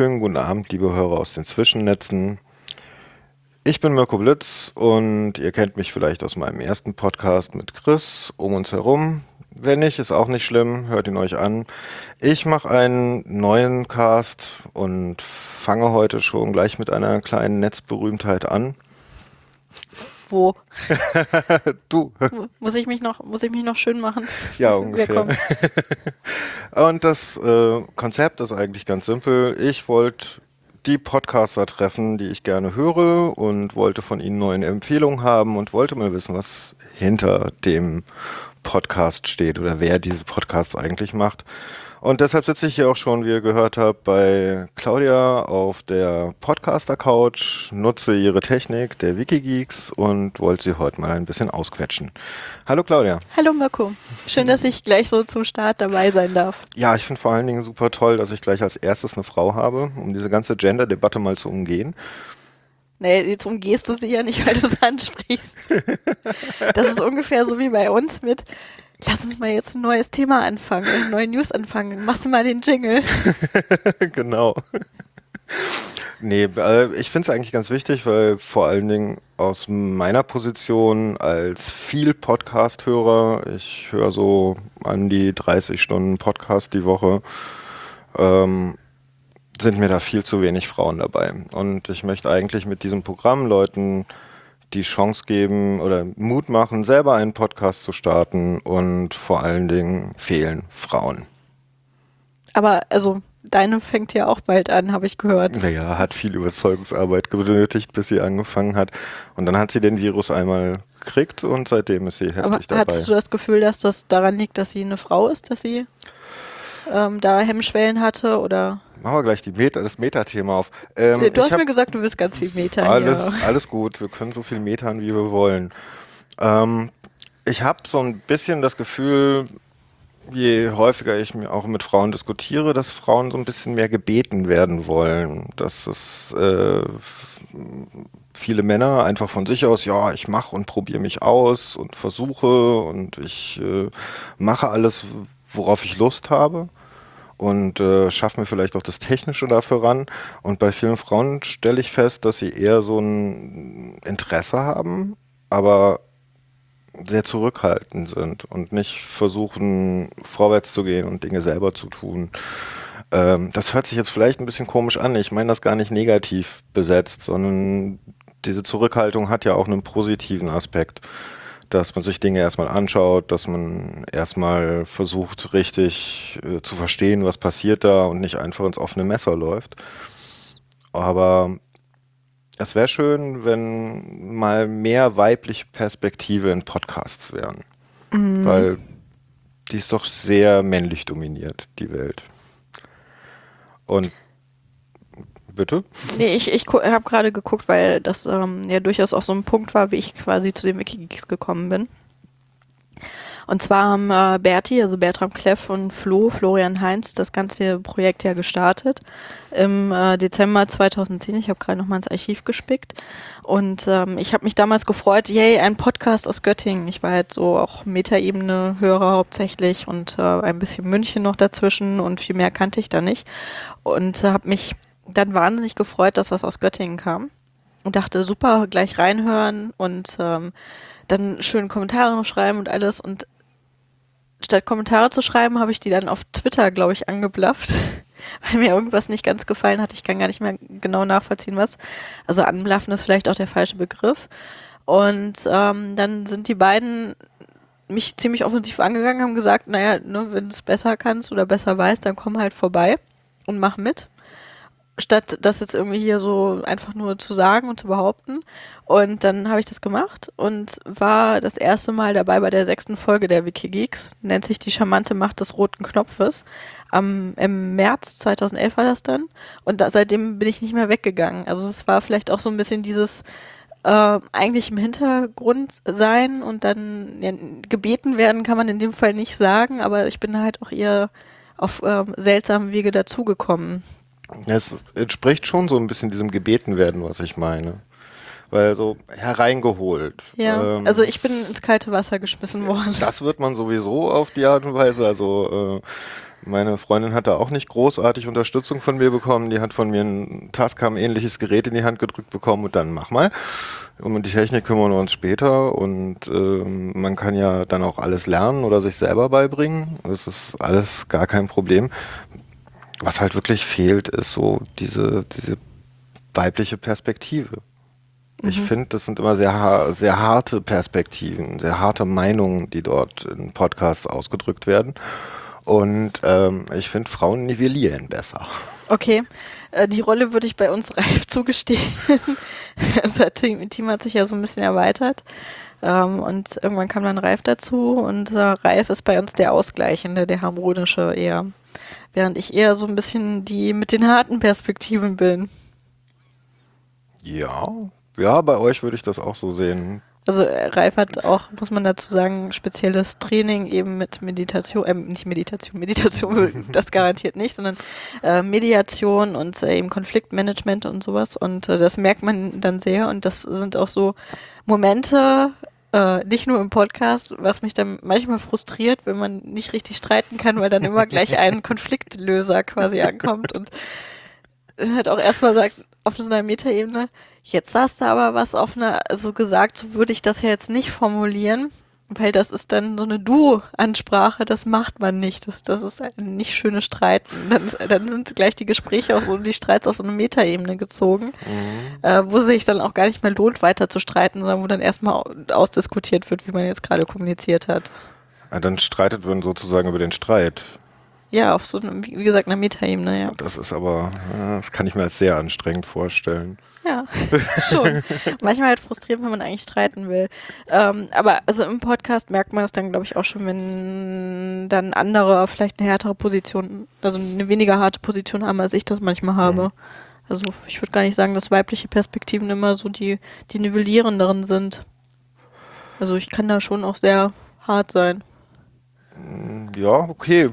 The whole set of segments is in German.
schönen guten Abend, liebe Hörer aus den Zwischennetzen. Ich bin Mirko Blitz und ihr kennt mich vielleicht aus meinem ersten Podcast mit Chris um uns herum. Wenn nicht, ist auch nicht schlimm, hört ihn euch an. Ich mache einen neuen Cast und fange heute schon gleich mit einer kleinen Netzberühmtheit an. Wo? du. Muss ich mich noch, muss ich mich noch schön machen? Ja, ungefähr. Und das äh, Konzept ist eigentlich ganz simpel. Ich wollte die Podcaster treffen, die ich gerne höre und wollte von ihnen neue Empfehlungen haben und wollte mal wissen, was hinter dem Podcast steht oder wer diese Podcasts eigentlich macht. Und deshalb sitze ich hier auch schon, wie ihr gehört habt, bei Claudia auf der Podcaster-Couch, nutze ihre Technik der Wikigeeks und wollte sie heute mal ein bisschen ausquetschen. Hallo Claudia. Hallo Mirko. Schön, dass ich gleich so zum Start dabei sein darf. Ja, ich finde vor allen Dingen super toll, dass ich gleich als erstes eine Frau habe, um diese ganze Gender-Debatte mal zu umgehen. Nee, jetzt umgehst du sie ja nicht, weil du es ansprichst. Das ist ungefähr so wie bei uns mit, Lass uns mal jetzt ein neues Thema anfangen, eine neue News anfangen. Machst du mal den Jingle. genau. Nee, äh, ich finde es eigentlich ganz wichtig, weil vor allen Dingen aus meiner Position als viel Podcast-Hörer, ich höre so an die 30 Stunden Podcast die Woche, ähm, sind mir da viel zu wenig Frauen dabei. Und ich möchte eigentlich mit diesem Programm Leuten die Chance geben oder Mut machen, selber einen Podcast zu starten und vor allen Dingen fehlen Frauen. Aber also deine fängt ja auch bald an, habe ich gehört. Naja, hat viel Überzeugungsarbeit benötigt, bis sie angefangen hat. Und dann hat sie den Virus einmal gekriegt und seitdem ist sie heftig Aber dabei. Hattest du das Gefühl, dass das daran liegt, dass sie eine Frau ist, dass sie ähm, da Hemmschwellen hatte oder? Machen wir gleich die Meta, das Metathema auf. Ähm, du hast mir gesagt, du willst ganz viel Meta alles, hier. Alles gut, wir können so viel metern, wie wir wollen. Ähm, ich habe so ein bisschen das Gefühl, je häufiger ich mir auch mit Frauen diskutiere, dass Frauen so ein bisschen mehr gebeten werden wollen. Dass es äh, viele Männer einfach von sich aus, ja, ich mache und probiere mich aus und versuche und ich äh, mache alles, worauf ich Lust habe und äh, schaffe mir vielleicht auch das Technische dafür ran. Und bei vielen Frauen stelle ich fest, dass sie eher so ein Interesse haben, aber sehr zurückhaltend sind und nicht versuchen, vorwärts zu gehen und Dinge selber zu tun. Ähm, das hört sich jetzt vielleicht ein bisschen komisch an. Ich meine das gar nicht negativ besetzt, sondern diese Zurückhaltung hat ja auch einen positiven Aspekt dass man sich Dinge erstmal anschaut, dass man erstmal versucht, richtig äh, zu verstehen, was passiert da und nicht einfach ins offene Messer läuft. Aber es wäre schön, wenn mal mehr weibliche Perspektive in Podcasts wären. Mhm. Weil die ist doch sehr männlich dominiert, die Welt. Und Bitte? Nee, ich, ich habe gerade geguckt, weil das ähm, ja durchaus auch so ein Punkt war, wie ich quasi zu den Wikigeeks gekommen bin. Und zwar haben äh, Berti, also Bertram Kleff und Flo, Florian Heinz, das ganze Projekt ja gestartet im äh, Dezember 2010. Ich habe gerade noch mal ins Archiv gespickt. Und ähm, ich habe mich damals gefreut, yay, ein Podcast aus Göttingen. Ich war halt so auch Metaebene-Hörer hauptsächlich und äh, ein bisschen München noch dazwischen und viel mehr kannte ich da nicht. Und äh, habe mich dann wahnsinnig gefreut, dass was aus Göttingen kam. Und dachte, super, gleich reinhören und ähm, dann schön Kommentare noch schreiben und alles. Und statt Kommentare zu schreiben, habe ich die dann auf Twitter, glaube ich, angeblafft, weil mir irgendwas nicht ganz gefallen hat. Ich kann gar nicht mehr genau nachvollziehen, was. Also anblaffen ist vielleicht auch der falsche Begriff. Und ähm, dann sind die beiden mich ziemlich offensiv angegangen, haben gesagt, naja, ne, wenn du es besser kannst oder besser weißt, dann komm halt vorbei und mach mit statt das jetzt irgendwie hier so einfach nur zu sagen und zu behaupten. Und dann habe ich das gemacht und war das erste Mal dabei bei der sechsten Folge der Wikigeeks. Nennt sich die charmante Macht des roten Knopfes. Am, Im März 2011 war das dann. Und da, seitdem bin ich nicht mehr weggegangen. Also es war vielleicht auch so ein bisschen dieses äh, eigentlich im Hintergrund sein und dann ja, gebeten werden kann man in dem Fall nicht sagen, aber ich bin halt auch eher auf äh, seltsamen Wege dazugekommen. Es entspricht schon so ein bisschen diesem Gebeten werden, was ich meine. Weil so hereingeholt. Ja, ähm, also ich bin ins kalte Wasser geschmissen worden. Das wird man sowieso auf die Art und Weise. Also Meine Freundin hat da auch nicht großartig Unterstützung von mir bekommen. Die hat von mir ein Tascam-ähnliches Gerät in die Hand gedrückt bekommen und dann mach mal. Um die Technik kümmern wir uns später und ähm, man kann ja dann auch alles lernen oder sich selber beibringen. Das ist alles gar kein Problem. Was halt wirklich fehlt, ist so diese, diese weibliche Perspektive. Ich finde, das sind immer sehr, sehr harte Perspektiven, sehr harte Meinungen, die dort in Podcasts ausgedrückt werden. Und ähm, ich finde, Frauen nivellieren besser. Okay, äh, die Rolle würde ich bei uns Ralf zugestehen. das Team, Team hat sich ja so ein bisschen erweitert. Ähm, und irgendwann kam dann Ralf dazu und äh, Ralf ist bei uns der Ausgleichende, der harmonische eher. Während ich eher so ein bisschen die mit den harten Perspektiven bin. Ja, ja, bei euch würde ich das auch so sehen. Also äh, Ralf hat auch, muss man dazu sagen, spezielles Training eben mit Meditation, äh, nicht Meditation, Meditation das garantiert nicht, sondern äh, Mediation und äh, eben Konfliktmanagement und sowas. Und äh, das merkt man dann sehr. Und das sind auch so Momente, äh, nicht nur im Podcast, was mich dann manchmal frustriert, wenn man nicht richtig streiten kann, weil dann immer gleich ein Konfliktlöser quasi ankommt und halt auch erstmal sagt, auf so einer Metaebene, Jetzt hast du aber was auf einer, so gesagt, so würde ich das ja jetzt nicht formulieren, weil das ist dann so eine Du-Ansprache, das macht man nicht. Das, das ist ein nicht schönes Streiten. Dann, dann sind gleich die Gespräche auch und die Streits auf so eine Metaebene gezogen, mhm. äh, wo sich dann auch gar nicht mehr lohnt, weiter zu streiten, sondern wo dann erstmal ausdiskutiert wird, wie man jetzt gerade kommuniziert hat. Ja, dann streitet man sozusagen über den Streit. Ja, auf so, eine, wie gesagt, einer Metaebene, ja. Das ist aber, das kann ich mir als sehr anstrengend vorstellen. Ja, schon. Manchmal halt frustrierend, wenn man eigentlich streiten will. Ähm, aber also im Podcast merkt man es dann, glaube ich, auch schon, wenn dann andere vielleicht eine härtere Position, also eine weniger harte Position haben, als ich das manchmal habe. Mhm. Also ich würde gar nicht sagen, dass weibliche Perspektiven immer so die, die nivellierenderen sind. Also ich kann da schon auch sehr hart sein. Ja, okay,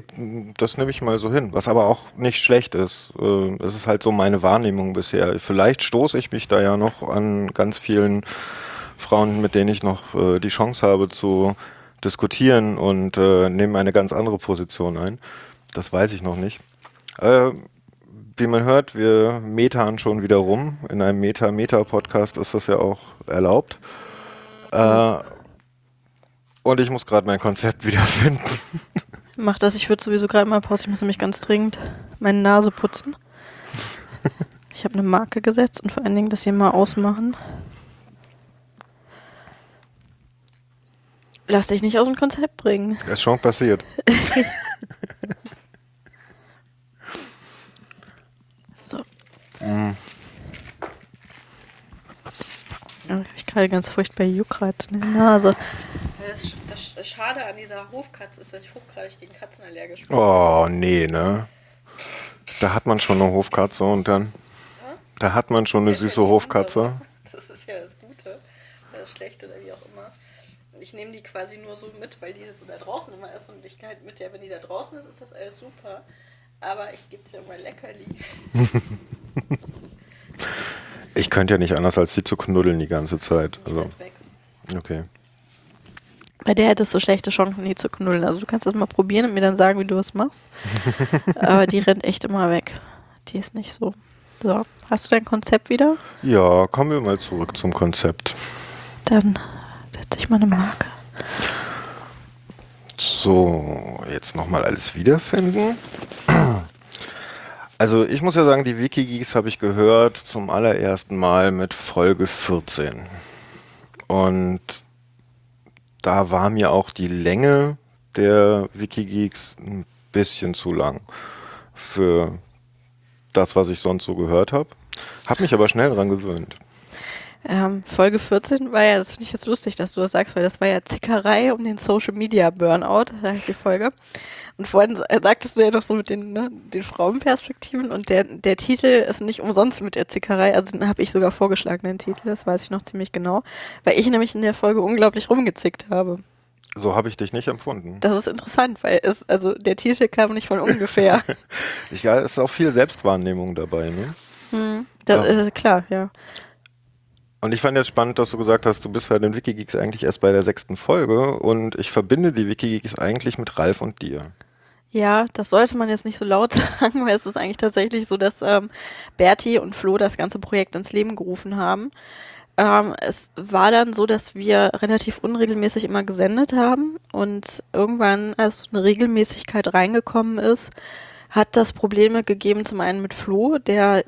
das nehme ich mal so hin. Was aber auch nicht schlecht ist. Äh, es ist halt so meine Wahrnehmung bisher. Vielleicht stoße ich mich da ja noch an ganz vielen Frauen, mit denen ich noch äh, die Chance habe zu diskutieren und äh, nehme eine ganz andere Position ein. Das weiß ich noch nicht. wie man hört, wir metan schon wieder rum. In einem Meta-Meta-Podcast ist das ja auch erlaubt. Äh, und ich muss gerade mein Konzept wiederfinden. Mach das, ich würde sowieso gerade mal Pause. Ich muss nämlich ganz dringend meine Nase putzen. Ich habe eine Marke gesetzt und vor allen Dingen das hier mal ausmachen. Lass dich nicht aus dem Konzept bringen. Das ist schon passiert. so. Mm. Ja, habe ich gerade ganz furchtbar Juckreiz in der Nase. Das, das Schade an dieser Hofkatze ist, dass ich hochgradig gegen Katzen allergisch bin. Oh, nee, ne? Da hat man schon eine Hofkatze und dann. Ja? Da hat man schon eine süße Hofkatze. Das ist ja das Gute. Das Schlechte oder wie auch immer. Ich nehme die quasi nur so mit, weil die so da draußen immer ist und ich halt mit der, wenn die da draußen ist, ist das alles super. Aber ich gebe dir mal Leckerli. ich könnte ja nicht anders, als sie zu knuddeln die ganze Zeit. Also. Okay. Bei der hättest du schlechte Chancen, die zu knullen. Also du kannst das mal probieren und mir dann sagen, wie du es machst. Aber die rennt echt immer weg. Die ist nicht so. So, hast du dein Konzept wieder? Ja, kommen wir mal zurück zum Konzept. Dann setze ich mal eine Marke. So, jetzt nochmal alles wiederfinden. Also ich muss ja sagen, die Wikigeeks habe ich gehört zum allerersten Mal mit Folge 14. Und da war mir auch die Länge der Wikigeeks ein bisschen zu lang für das, was ich sonst so gehört habe. Hab mich aber schnell dran gewöhnt. Ähm, Folge 14 war ja, das finde ich jetzt lustig, dass du das sagst, weil das war ja Zickerei um den Social Media Burnout, da heißt die Folge. Und vorhin sagtest du ja noch so mit den, ne, den Frauenperspektiven und der, der Titel ist nicht umsonst mit der Zickerei, also den habe ich sogar vorgeschlagen, den Titel, das weiß ich noch ziemlich genau, weil ich nämlich in der Folge unglaublich rumgezickt habe. So habe ich dich nicht empfunden. Das ist interessant, weil es, also der Titel kam nicht von ungefähr. ja, es ist auch viel Selbstwahrnehmung dabei, ne? Hm, das, äh, klar, ja. Und ich fand jetzt spannend, dass du gesagt hast, du bist bei den Wikigeeks eigentlich erst bei der sechsten Folge und ich verbinde die Wikigeeks eigentlich mit Ralf und dir. Ja, das sollte man jetzt nicht so laut sagen, weil es ist eigentlich tatsächlich so, dass ähm, Berti und Flo das ganze Projekt ins Leben gerufen haben. Ähm, es war dann so, dass wir relativ unregelmäßig immer gesendet haben und irgendwann, als eine Regelmäßigkeit reingekommen ist, hat das Probleme gegeben, zum einen mit Flo, der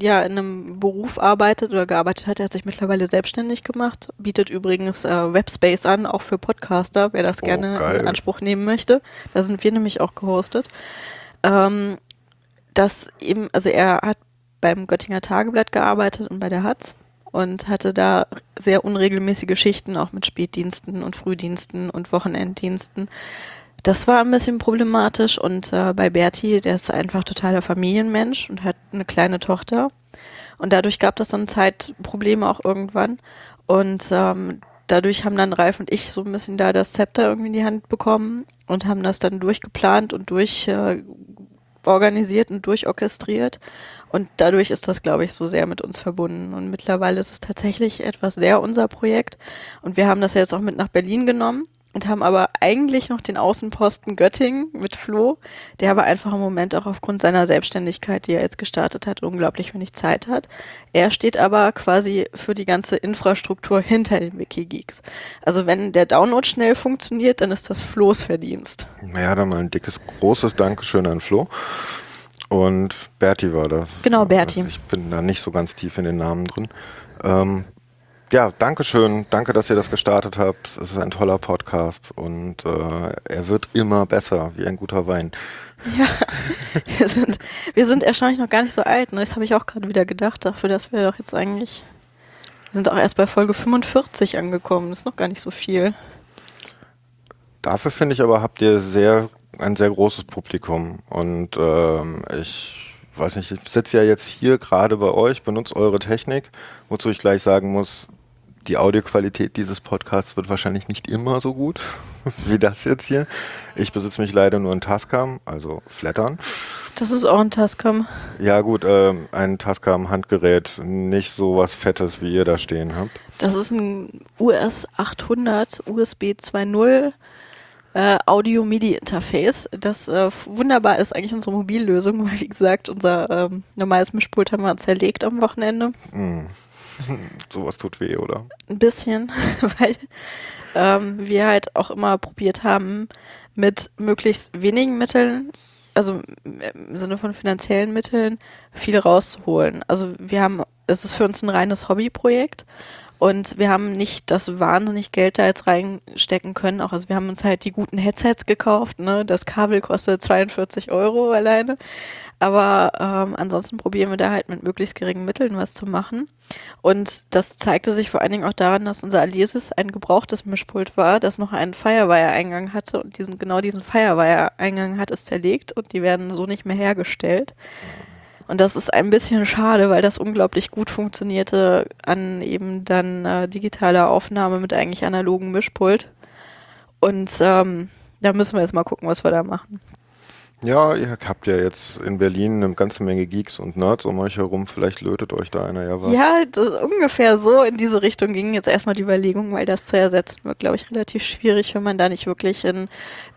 ja in einem Beruf arbeitet oder gearbeitet hat, er hat sich mittlerweile selbstständig gemacht, bietet übrigens äh, Webspace an, auch für Podcaster, wer das Oh, gerne geil. in Anspruch nehmen möchte. Da sind wir nämlich auch gehostet. Ähm, dass eben, also er hat beim Göttinger Tageblatt gearbeitet und bei der Hatz und hatte da sehr unregelmäßige Schichten, auch mit Spätdiensten und Frühdiensten und Wochenenddiensten. Das war ein bisschen problematisch und äh, bei Berti, der ist einfach totaler Familienmensch und hat eine kleine Tochter. Und dadurch gab es dann Zeitprobleme auch irgendwann. Und ähm, dadurch haben dann Ralf und ich so ein bisschen da das Zepter irgendwie in die Hand bekommen und haben das dann durchgeplant und durch äh, organisiert und durchorchestriert. Und dadurch ist das, glaube ich, so sehr mit uns verbunden. Und mittlerweile ist es tatsächlich etwas sehr unser Projekt. Und wir haben das jetzt auch mit nach Berlin genommen und haben aber eigentlich noch den Außenposten Göttingen mit Flo, der aber einfach im Moment auch aufgrund seiner Selbstständigkeit, die er jetzt gestartet hat, unglaublich wenig Zeit hat. Er steht aber quasi für die ganze Infrastruktur hinter den Wikigeeks. Also wenn der Download schnell funktioniert, dann ist das Flo's Verdienst. Ja, dann mal ein dickes, großes Dankeschön an Flo. Und Berti war das. Genau, Berti. Ich bin da nicht so ganz tief in den Namen drin. Ähm, ja, Dankeschön. Danke, dass ihr das gestartet habt. Es ist ein toller Podcast und äh, er wird immer besser, wie ein guter Wein. Ja, wir sind, wir sind erstaunlich noch gar nicht so alt. Ne? Das habe ich auch gerade wieder gedacht, dafür, dass wir doch jetzt eigentlich, wir sind auch erst bei Folge 45 angekommen. Das ist noch gar nicht so viel. Dafür finde ich aber, habt ihr sehr ein sehr großes Publikum. Und ähm, ich weiß nicht, ich sitze ja jetzt hier gerade bei euch, benutze eure Technik, wozu ich gleich sagen muss, die Audioqualität dieses Podcasts wird wahrscheinlich nicht immer so gut wie das jetzt hier. Ich besitze mich leider nur in Tascam, also Flattern. Das ist auch ein Tascam. Ja gut, ähm, ein Tascam-Handgerät, nicht so was Fettes, wie ihr da stehen habt. Das ist ein US 800 USB 2.0 äh, Audio-MIDI-Interface, das äh, wunderbar ist, eigentlich unsere Mobillösung, weil wie gesagt, unser ähm, normales Mischpult haben wir zerlegt am Wochenende. Hm. Sowas tut weh, oder? Ein bisschen, weil ähm, wir halt auch immer probiert haben, mit möglichst wenigen Mitteln, also im Sinne von finanziellen Mitteln, viel rauszuholen. Also wir haben, es ist für uns ein reines Hobbyprojekt und wir haben nicht das wahnsinnig Geld da jetzt reinstecken können. Auch also wir haben uns halt die guten Headsets gekauft. Ne? Das Kabel kostet 42 Euro alleine. Aber ähm, ansonsten probieren wir da halt mit möglichst geringen Mitteln was zu machen. Und das zeigte sich vor allen Dingen auch daran, dass unser Alesis ein gebrauchtes Mischpult war, das noch einen Firewire-Eingang hatte und diesen, genau diesen Firewire-Eingang hat es zerlegt und die werden so nicht mehr hergestellt. Und das ist ein bisschen schade, weil das unglaublich gut funktionierte an eben dann äh, digitaler Aufnahme mit eigentlich analogen Mischpult. Und ähm, da müssen wir jetzt mal gucken, was wir da machen. Ja, ihr habt ja jetzt in Berlin eine ganze Menge Geeks und Nerds um euch herum. Vielleicht lötet euch da einer ja was. Ja, ungefähr so in diese Richtung ging jetzt erstmal die Überlegung, weil das zu ersetzen wird, glaube ich, relativ schwierig, wenn man da nicht wirklich in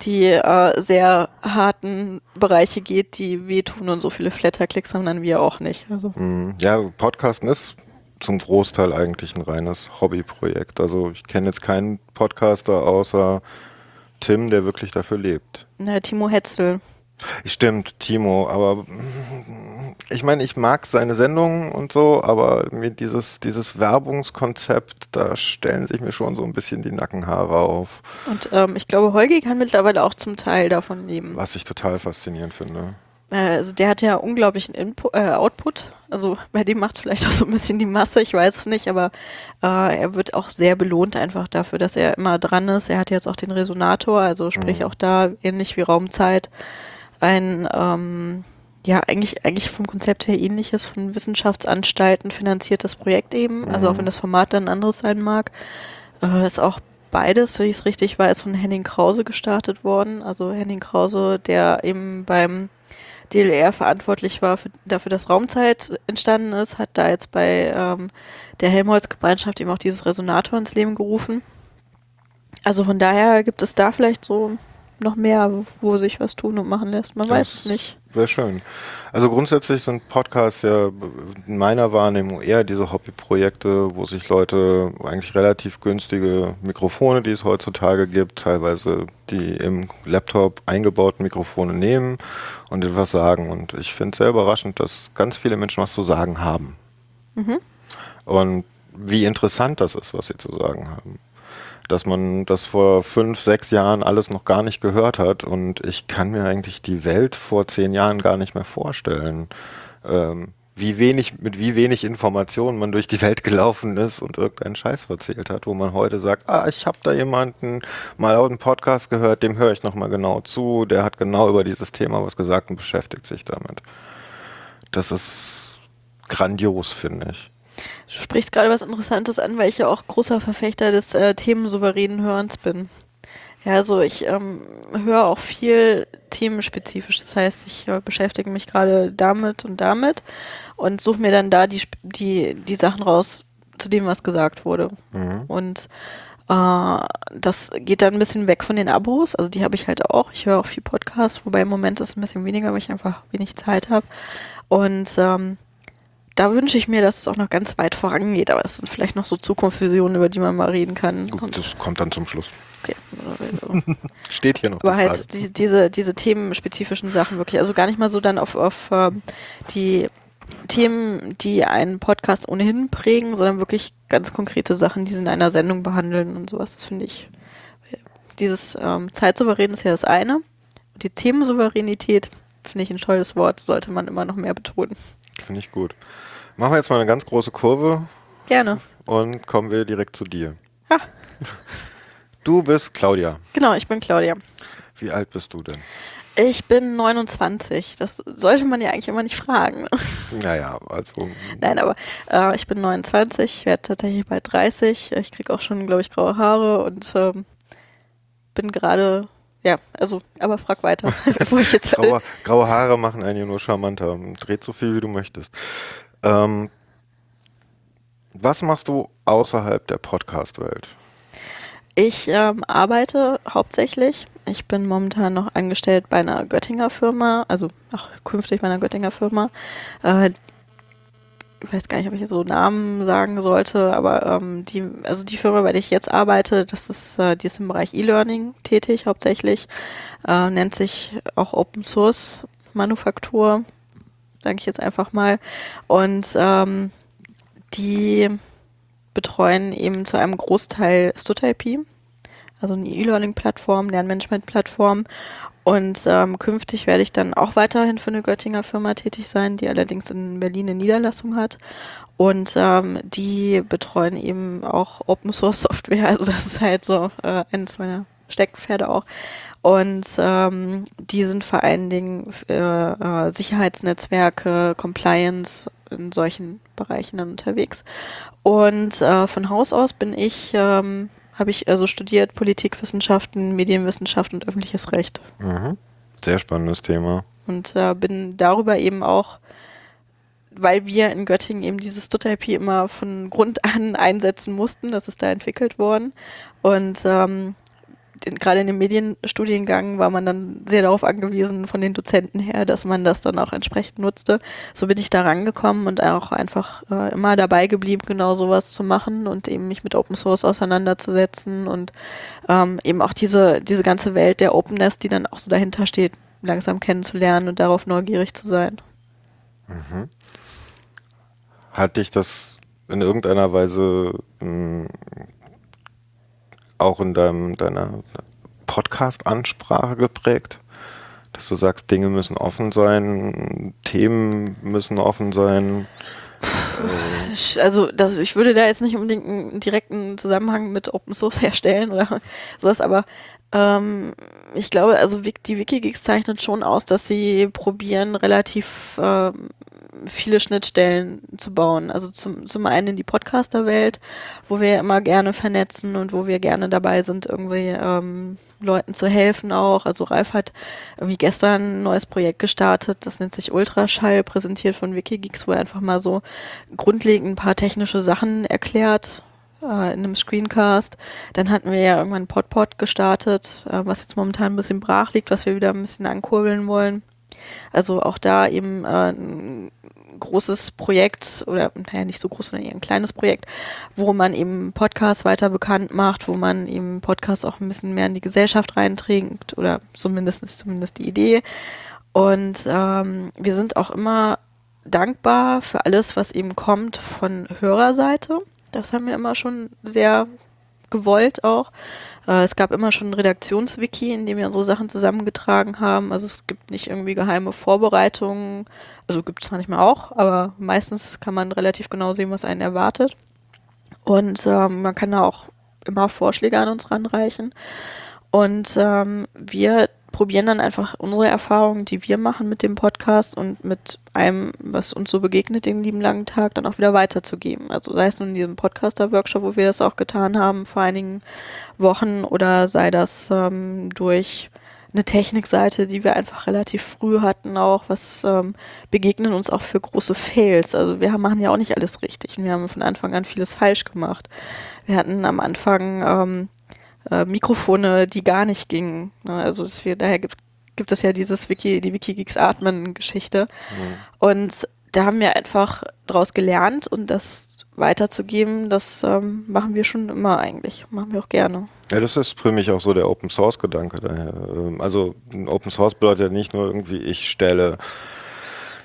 die äh, sehr harten Bereiche geht, die wehtun und so viele Flatterklicks haben dann wir auch nicht. Also. Hm, Ja, Podcasten ist zum Großteil eigentlich ein reines Hobbyprojekt. Also ich kenne jetzt keinen Podcaster außer Tim, der wirklich dafür lebt. Na, Timo Hetzel. Stimmt, Timo, aber ich meine, ich mag seine Sendungen und so, aber mir dieses, dieses Werbungskonzept, da stellen sich mir schon so ein bisschen die Nackenhaare auf, Und ähm, ich glaube, Holgi kann mittlerweile auch zum Teil davon leben. was ich total faszinierend finde. Äh, also der hat ja unglaublichen Input, äh, Output. Also bei dem macht vielleicht auch so ein bisschen die Masse, ich weiß es nicht, aber äh, er wird auch sehr belohnt einfach dafür, dass er immer dran ist. Er hat jetzt auch den Resonator, also sprich Mhm. auch da ähnlich wie Raumzeit ein ähm, ja eigentlich eigentlich vom Konzept her ähnliches von Wissenschaftsanstalten finanziertes Projekt eben. Also auch wenn das Format dann ein anderes sein mag, äh, ist auch beides, wenn ich es richtig weiß, von Henning Krause gestartet worden. Also Henning Krause, der eben beim DLR verantwortlich war für, dafür, dass Raumzeit entstanden ist, hat da jetzt bei ähm, der Helmholtz-Gemeinschaft eben auch dieses Resonator ins Leben gerufen. Also von daher gibt es da vielleicht so noch mehr, wo sich was tun und machen lässt. Man Das weiß es nicht. Wäre schön. Also grundsätzlich sind Podcasts ja in meiner Wahrnehmung eher diese Hobbyprojekte, wo sich Leute eigentlich relativ günstige Mikrofone, die es heutzutage gibt, teilweise die im Laptop eingebauten Mikrofone nehmen und etwas sagen. Und ich finde es sehr überraschend, dass ganz viele Menschen was zu sagen haben. Und wie interessant das ist, was sie zu sagen haben. Dass man das vor fünf, sechs Jahren alles noch gar nicht gehört hat und ich kann mir eigentlich die Welt vor zehn Jahren gar nicht mehr vorstellen. Ähm, wie wenig, mit wie wenig Informationen man durch die Welt gelaufen ist und irgendeinen Scheiß erzählt hat, wo man heute sagt, ah, ich habe da jemanden mal auf einen Podcast gehört, dem höre ich nochmal genau zu, der hat genau über dieses Thema was gesagt und beschäftigt sich damit. Das ist grandios, finde ich. Du sprichst gerade was Interessantes an, weil ich ja auch großer Verfechter des äh, themensouveränen Hörens bin. Ja, also ich ähm, höre auch viel themenspezifisch. Das heißt, ich äh, beschäftige mich gerade damit und damit und suche mir dann da die, die, die Sachen raus, zu dem, was gesagt wurde. Und äh, das geht dann ein bisschen weg von den Abos. Also die habe ich halt auch. Ich höre auch viel Podcasts, wobei im Moment ist es ein bisschen weniger, weil ich einfach wenig Zeit habe. Und ähm, da wünsche ich mir, dass es auch noch ganz weit vorangeht. Aber das sind vielleicht noch so Zukunftsvisionen, über die man mal reden kann. Gut, das kommt dann zum Schluss. okay. Steht hier noch. aber halt die, diese, diese themenspezifischen Sachen wirklich. Also gar nicht mal so dann auf, auf ähm, die Themen, die einen Podcast ohnehin prägen, sondern wirklich ganz konkrete Sachen, die sie in einer Sendung behandeln und sowas. Das finde ich. Dieses ähm, Zeitsouverän ist ja das eine. Und die Themensouveränität finde ich ein tolles Wort, sollte man immer noch mehr betonen. Finde ich gut. Machen wir jetzt mal eine ganz große Kurve Gerne. und kommen wir direkt zu dir. Ah. Du bist Claudia. Genau, ich bin Claudia. Wie alt bist du denn? Ich bin 29. Das sollte man ja eigentlich immer nicht fragen. Naja, also Nein, aber äh, ich bin 29, werde tatsächlich bald 30. Ich kriege auch schon, glaube ich, graue Haare und ähm, bin gerade, ja, also, aber frag weiter, bevor ich jetzt. graue, graue Haare machen einen ja nur charmanter. Dreht so viel, wie du möchtest. Ähm, was machst du außerhalb der Podcast-Welt? Ich ähm, arbeite hauptsächlich. Ich bin momentan noch angestellt bei einer Göttinger Firma, also auch künftig bei einer Göttinger Firma. Äh, ich weiß gar nicht, ob ich so Namen sagen sollte, aber ähm, die, also die Firma, bei der ich jetzt arbeite, das ist, äh, die ist im Bereich E-Learning tätig hauptsächlich, äh, nennt sich auch Open Source Manufaktur, sage ich jetzt einfach mal. Und ähm, die betreuen eben zu einem Großteil StudIP, also eine E-Learning-Plattform, Lernmanagement-Plattform. Und ähm, künftig werde ich dann auch weiterhin für eine Göttinger Firma tätig sein, die allerdings in Berlin eine Niederlassung hat. Und ähm, die betreuen eben auch Open Source Software. Also das ist halt so äh, eines meiner Steckpferde auch. Und ähm, die sind vor allen Dingen für äh, Sicherheitsnetzwerke, Compliance in solchen Bereichen dann unterwegs. Und äh, von Haus aus bin ich, ähm, habe ich also studiert Politikwissenschaften, Medienwissenschaft und öffentliches Recht. Mhm. Sehr spannendes Thema. Und äh, bin darüber eben auch, weil wir in Göttingen eben dieses StudIP immer von Grund an einsetzen mussten, das ist da entwickelt worden. Und ähm, gerade in dem Medienstudiengang war man dann sehr darauf angewiesen von den Dozenten her, dass man das dann auch entsprechend nutzte. So bin ich da rangekommen und auch einfach äh, immer dabei geblieben, genau sowas zu machen und eben mich mit Open Source auseinanderzusetzen und ähm, eben auch diese, diese ganze Welt der Openness, die dann auch so dahinter steht, langsam kennenzulernen und darauf neugierig zu sein. Hat dich das in irgendeiner Weise mh, auch in deinem, deiner Podcast-Ansprache geprägt? Dass du sagst, Dinge müssen offen sein, Themen müssen offen sein. Ich- Also das, ich würde da jetzt nicht unbedingt einen direkten Zusammenhang mit Open Source herstellen oder sowas, aber ähm, ich glaube, also die Wikigeeks zeichnet schon aus, dass sie probieren, relativ ähm, viele Schnittstellen zu bauen. Also zum, zum einen in die Podcaster-Welt, wo wir immer gerne vernetzen und wo wir gerne dabei sind, irgendwie ähm, Leuten zu helfen auch. Also Ralf hat irgendwie gestern ein neues Projekt gestartet, das nennt sich Ultraschall, präsentiert von Wikigeeks, wo er einfach mal so grundlegend ein paar technische Sachen erklärt, äh, in einem Screencast. Dann hatten wir ja irgendwann Podpod gestartet, äh, was jetzt momentan ein bisschen brach liegt, was wir wieder ein bisschen ankurbeln wollen. Also auch da eben äh, großes Projekt oder naja nicht so groß, sondern eher ein kleines Projekt, wo man eben Podcasts weiter bekannt macht, wo man eben Podcasts auch ein bisschen mehr in die Gesellschaft reinträgt oder zumindest ist zumindest die Idee. Und ähm, wir sind auch immer dankbar für alles, was eben kommt von Hörerseite. Das haben wir immer schon sehr gewollt auch. Äh, es gab immer schon ein Redaktionswiki, in dem wir unsere Sachen zusammengetragen haben. Also es gibt nicht irgendwie geheime Vorbereitungen. Also gibt es manchmal auch, aber meistens kann man relativ genau sehen, was einen erwartet. Und ähm, man kann da auch immer Vorschläge an uns ranreichen. Und ähm, wir probieren dann einfach unsere Erfahrungen, die wir machen mit dem Podcast und mit einem, was uns so begegnet, den lieben langen Tag, dann auch wieder weiterzugeben. Also sei es nun in diesem Podcaster-Workshop, wo wir das auch getan haben vor einigen Wochen, oder sei das ähm, durch eine Technikseite, die wir einfach relativ früh hatten, auch was ähm, begegnen uns auch für große Fails. Also wir machen ja auch nicht alles richtig und wir haben von Anfang an vieles falsch gemacht. Wir hatten am Anfang ähm, äh, Mikrofone, die gar nicht gingen. Ne? Also wir, daher gibt, gibt es ja dieses Wiki, die Wikigeeks Atmen Geschichte. Mhm. Und da haben wir einfach daraus gelernt und das weiterzugeben, das ähm, machen wir schon immer eigentlich, machen wir auch gerne. Ja, das ist für mich auch so der Open Source Gedanke daher. Ähm, also Open Source bedeutet ja nicht nur irgendwie, ich stelle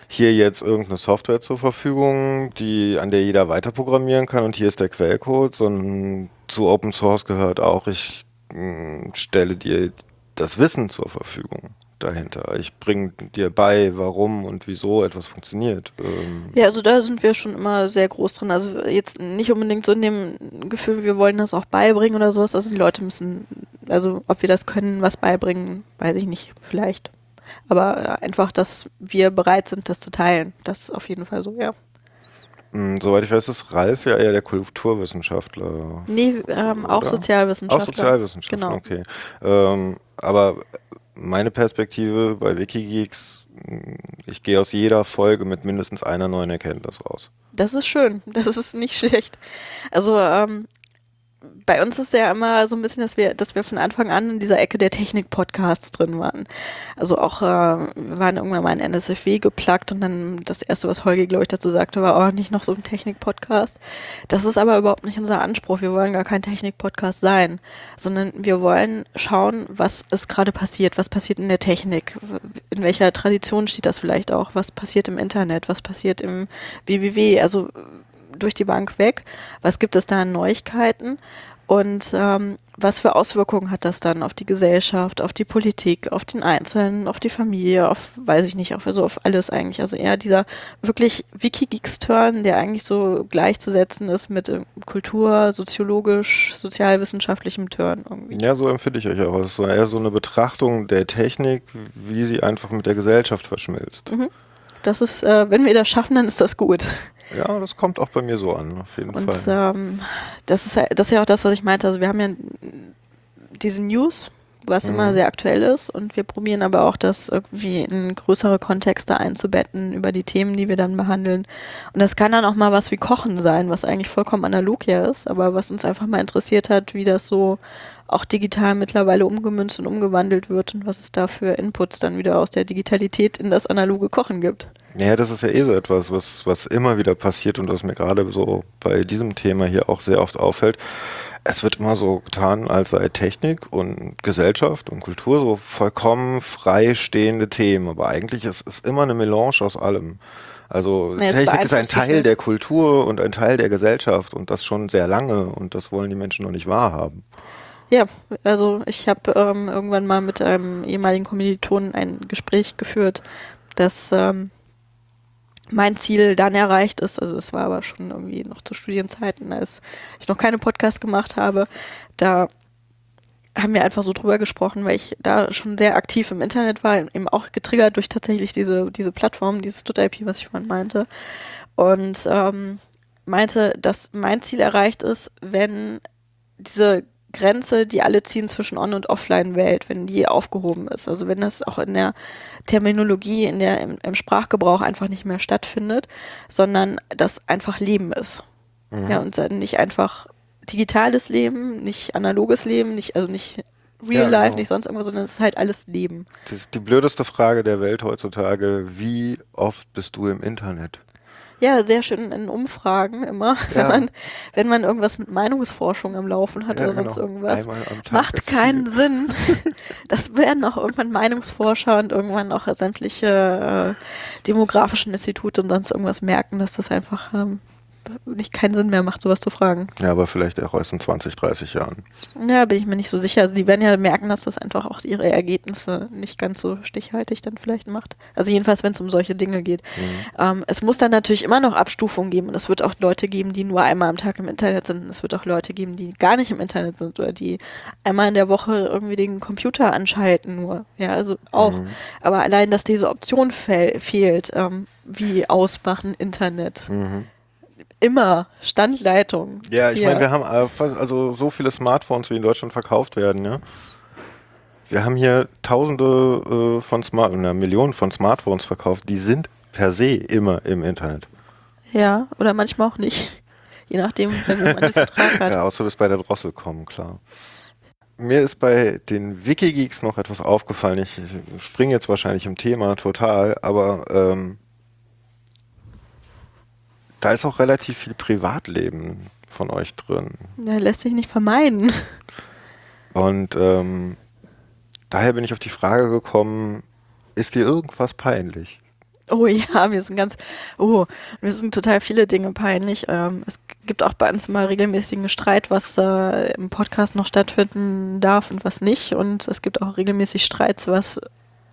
hier jetzt irgendeine Software zur Verfügung, die, an der jeder weiterprogrammieren kann und hier ist der Quellcode, sondern zu Open Source gehört auch, ich mh, mm, stelle dir das Wissen zur Verfügung dahinter. Ich bringe dir bei, warum und wieso etwas funktioniert. Ähm ja, also da sind wir schon immer sehr groß drin. Also jetzt nicht unbedingt so in dem Gefühl, wir wollen das auch beibringen oder sowas. Also die Leute müssen, also ob wir das können, was beibringen, weiß ich nicht, vielleicht. Aber einfach, dass wir bereit sind, das zu teilen. Das ist auf jeden Fall so, ja. Hm, soweit ich weiß, ist Ralf ja eher der Kulturwissenschaftler. Nee, ähm, auch Sozialwissenschaftler. Auch Sozialwissenschaftler, genau. okay. Ähm, aber meine Perspektive bei Wikigeeks, hm, ich gehe aus jeder Folge mit mindestens einer neuen Erkenntnis raus. Das ist schön, das ist nicht schlecht. Also ähm, bei uns ist ja immer so ein bisschen, dass wir, dass wir von Anfang an in dieser Ecke der Technik-Podcasts drin waren. Also auch, äh, wir waren irgendwann mal in NSFW geplagt und dann das erste, was Holgi, glaube ich, dazu sagte, war, oh, nicht noch so ein Technik-Podcast. Das ist aber überhaupt nicht unser Anspruch. Wir wollen gar kein Technik-Podcast sein, sondern wir wollen schauen, was ist gerade passiert, was passiert in der Technik, in welcher Tradition steht das vielleicht auch, was passiert im Internet, was passiert im WWW, also durch die Bank weg. Was gibt es da an Neuigkeiten? Und ähm, was für Auswirkungen hat das dann auf die Gesellschaft, auf die Politik, auf den Einzelnen, auf die Familie, auf, weiß ich nicht, auf, also auf alles eigentlich. Also eher dieser wirklich Wikigeeks-Turn, der eigentlich so gleichzusetzen ist mit äh, Kultur, soziologisch, sozialwissenschaftlichem Turn irgendwie. Ja, so empfinde ich euch auch. Es ist eher so eine Betrachtung der Technik, wie sie einfach mit der Gesellschaft verschmilzt. Mhm. Das ist, äh, wenn wir das schaffen, dann ist das gut. Ja, das kommt auch bei mir so an, auf jeden und, Fall. Ähm, das, ist, das ist ja auch das, was ich meinte. Also wir haben ja diese News, was mhm. immer sehr aktuell ist und wir probieren aber auch, das irgendwie in größere Kontexte einzubetten über die Themen, die wir dann behandeln. Und das kann dann auch mal was wie Kochen sein, was eigentlich vollkommen analog ja ist, aber was uns einfach mal interessiert hat, wie das so auch digital mittlerweile umgemünzt und umgewandelt wird und was es da für Inputs dann wieder aus der Digitalität in das analoge Kochen gibt. Ja, das ist ja eh so etwas, was, was immer wieder passiert und was mir gerade so bei diesem Thema hier auch sehr oft auffällt. Es wird immer so getan, als sei Technik und Gesellschaft und Kultur so vollkommen freistehende Themen. Aber eigentlich ist es immer eine Melange aus allem. Also nee, Technik ist ein Teil der Kultur und ein Teil der Gesellschaft und das schon sehr lange und das wollen die Menschen noch nicht wahrhaben. Ja, also ich habe ähm, irgendwann mal mit einem ehemaligen Kommilitonen ein Gespräch geführt, dass ähm, mein Ziel dann erreicht ist, also es war aber schon irgendwie noch zu Studienzeiten, als ich noch keine Podcast gemacht habe, da haben wir einfach so drüber gesprochen, weil ich da schon sehr aktiv im Internet war, eben auch getriggert durch tatsächlich diese, diese Plattform, dieses Stut-IP, was ich vorhin meinte. Und ähm, meinte, dass mein Ziel erreicht ist, wenn diese Grenze, die alle ziehen zwischen On- und Offline-Welt, wenn die aufgehoben ist. Also wenn das auch in der Terminologie, in der, im, im Sprachgebrauch einfach nicht mehr stattfindet, sondern das einfach Leben ist. Mhm. Ja, und nicht einfach digitales Leben, nicht analoges Leben, nicht, also nicht Real Ja, Life, genau. nicht sonst irgendwas, sondern es ist halt alles Leben. Das ist die blödeste Frage der Welt heutzutage. Wie oft bist du im Internet? Ja, sehr schön in Umfragen immer, wenn Ja. man, wenn man irgendwas mit Meinungsforschung am Laufen hat Ja, oder sonst genau. irgendwas. Macht keinen viel. Sinn. Das werden auch irgendwann Meinungsforscher und irgendwann auch sämtliche äh, demografischen Institute und sonst irgendwas merken, dass das einfach ähm, nicht keinen Sinn mehr macht, sowas zu fragen. Ja, aber vielleicht auch erst in 20, 30 Jahren. Ja, bin ich mir nicht so sicher. Also die werden ja merken, dass das einfach auch ihre Ergebnisse nicht ganz so stichhaltig dann vielleicht macht. Also jedenfalls, wenn es um solche Dinge geht. Ähm, es muss dann natürlich immer noch Abstufungen geben und es wird auch Leute geben, die nur einmal am Tag im Internet sind. Und es wird auch Leute geben, die gar nicht im Internet sind oder die einmal in der Woche irgendwie den Computer anschalten nur. Ja, also auch. Aber allein, dass diese Option fe fehlt, ähm, wie ausmachen Internet. Immer Standleitung. Ja, ich meine, wir haben äh, also so viele Smartphones, wie in Deutschland verkauft werden, ja. Wir haben hier Tausende äh, von Smart, na, Millionen von Smartphones verkauft, die sind per se immer im Internet. Ja, oder manchmal auch nicht. Je nachdem, wenn man einen Vertrag hat. Ja, außer du bist bei der Drossel kommen, klar. Mir ist bei den Wikigeeks noch etwas aufgefallen. Ich, ich springe jetzt wahrscheinlich im Thema total, aber ähm, da ist auch relativ viel Privatleben von euch drin. Ja, lässt sich nicht vermeiden. Und ähm, daher bin ich auf die Frage gekommen, ist dir irgendwas peinlich? Oh ja, mir sind ganz, oh, mir sind total viele Dinge peinlich. Ähm, es gibt auch bei uns immer regelmäßigen Streit, was äh, im Podcast noch stattfinden darf und was nicht. Und es gibt auch regelmäßig Streits, was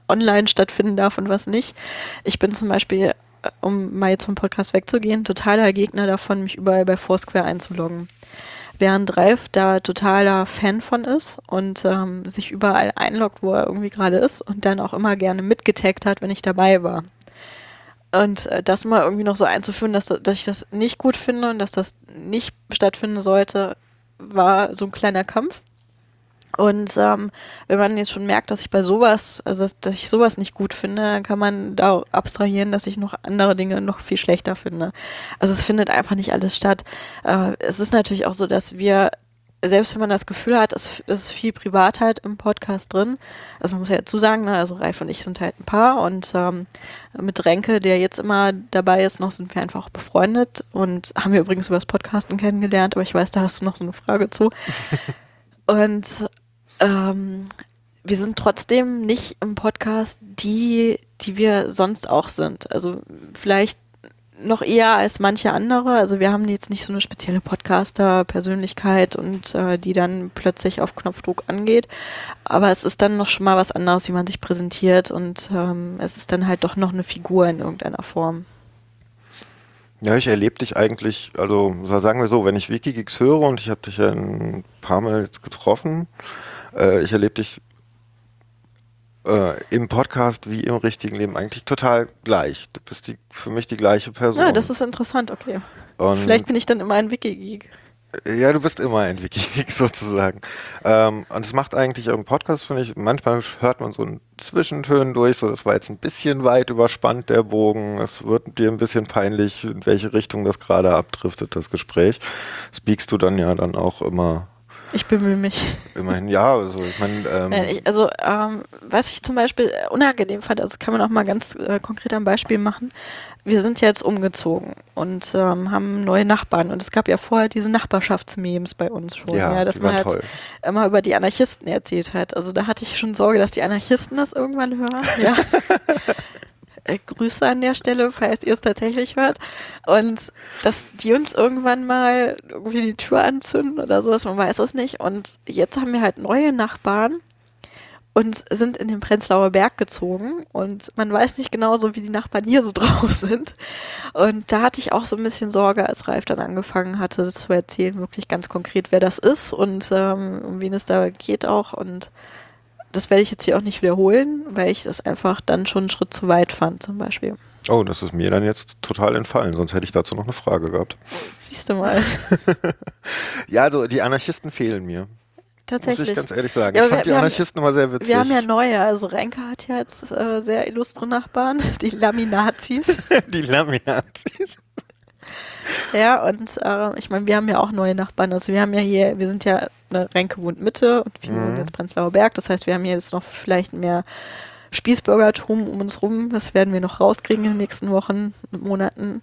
online stattfinden darf und was nicht. Ich bin zum Beispiel, um mal jetzt vom Podcast wegzugehen, totaler Gegner davon, mich überall bei Foursquare einzuloggen. Während Ralf da totaler Fan von ist und ähm, sich überall einloggt, wo er irgendwie gerade ist und dann auch immer gerne mitgetaggt hat, wenn ich dabei war. Und äh, das mal irgendwie noch so einzuführen, dass, dass ich das nicht gut finde und dass das nicht stattfinden sollte, war so ein kleiner Kampf. Und ähm, wenn man jetzt schon merkt, dass ich bei sowas, also dass, dass ich sowas nicht gut finde, dann kann man da abstrahieren, dass ich noch andere Dinge noch viel schlechter finde. Also es findet einfach nicht alles statt. Äh, es ist natürlich auch so, dass wir selbst wenn man das Gefühl hat, es ist viel Privatheit im Podcast drin, also man muss ja dazu sagen, ne, also Ralf und ich sind halt ein Paar und ähm, mit Renke, der jetzt immer dabei ist, noch sind wir einfach auch befreundet und haben wir übrigens über das Podcasten kennengelernt, aber ich weiß, da hast du noch so eine Frage zu. und ähm, wir sind trotzdem nicht im Podcast die, die wir sonst auch sind. Also vielleicht noch eher als manche andere. Also wir haben jetzt nicht so eine spezielle Podcaster-Persönlichkeit und äh, die dann plötzlich auf Knopfdruck angeht. Aber es ist dann noch schon mal was anderes, wie man sich präsentiert und ähm, es ist dann halt doch noch eine Figur in irgendeiner Form. Ja, ich erlebe dich eigentlich, also sa- sagen wir so, wenn ich Wikigeeks höre und ich habe dich ja ein paar Mal jetzt getroffen, äh, ich erlebe dich äh, im Podcast wie im richtigen Leben eigentlich total gleich. Du bist die, für mich die gleiche Person. Ja, das ist interessant, okay. Und- Vielleicht bin ich dann immer ein Wikigeek. Ja, du bist immer ein Wikigeek sozusagen. Ähm, und es macht eigentlich im Podcast, finde ich, manchmal hört man so einen Zwischentönen durch, so das war jetzt ein bisschen weit überspannt, der Bogen. Es wird dir ein bisschen peinlich, in welche Richtung das gerade abdriftet, das Gespräch. Speakst du dann ja dann auch immer, Ich bemühe mich. immerhin, ja, also ich meine, ähm, ich, also, ähm, was ich zum Beispiel äh, unangenehm fand, also das kann man auch mal ganz äh, konkret am Beispiel machen. Wir sind jetzt umgezogen und ähm, haben neue Nachbarn und es gab ja vorher diese Nachbarschaftsmemes bei uns schon, Ja, ja, dass man halt toll. immer über die Anarchisten erzählt hat. Also da hatte ich schon Sorge, dass die Anarchisten das irgendwann hören. Ja. Äh, Grüße an der Stelle, falls ihr es tatsächlich hört. Und dass die uns irgendwann mal irgendwie die Tür anzünden oder sowas, man weiß es nicht. Und jetzt haben wir halt neue Nachbarn und sind in den Prenzlauer Berg gezogen und man weiß nicht genau so, wie die Nachbarn hier so drauf sind. Und da hatte ich auch so ein bisschen Sorge, als Ralf dann angefangen hatte zu erzählen, wirklich ganz konkret, wer das ist und ähm, um wen es da geht auch. Und das werde ich jetzt hier auch nicht wiederholen, weil ich das einfach dann schon einen Schritt zu weit fand, zum Beispiel. oh, das ist mir dann jetzt total entfallen, sonst hätte ich dazu noch eine Frage gehabt. Siehst du mal. Ja, also die Anarchisten fehlen mir, muss Tatsächlich. ich ganz ehrlich sagen. Ja, ich fand wir- die wir haben- Anarchisten immer sehr witzig. Wir haben ja neue, also Renke hat ja jetzt äh, sehr illustre Nachbarn, die Laminazis. die Laminazis. Ja, und äh, ich meine, wir haben ja auch neue Nachbarn. Also wir haben ja hier, wir sind ja eine Renke wohnt Mitte und wir wohnen jetzt Prenzlauer Berg. Das heißt, wir haben hier jetzt noch vielleicht mehr Spießbürgertum um uns rum. Das werden wir noch rauskriegen in den nächsten Wochen Monaten.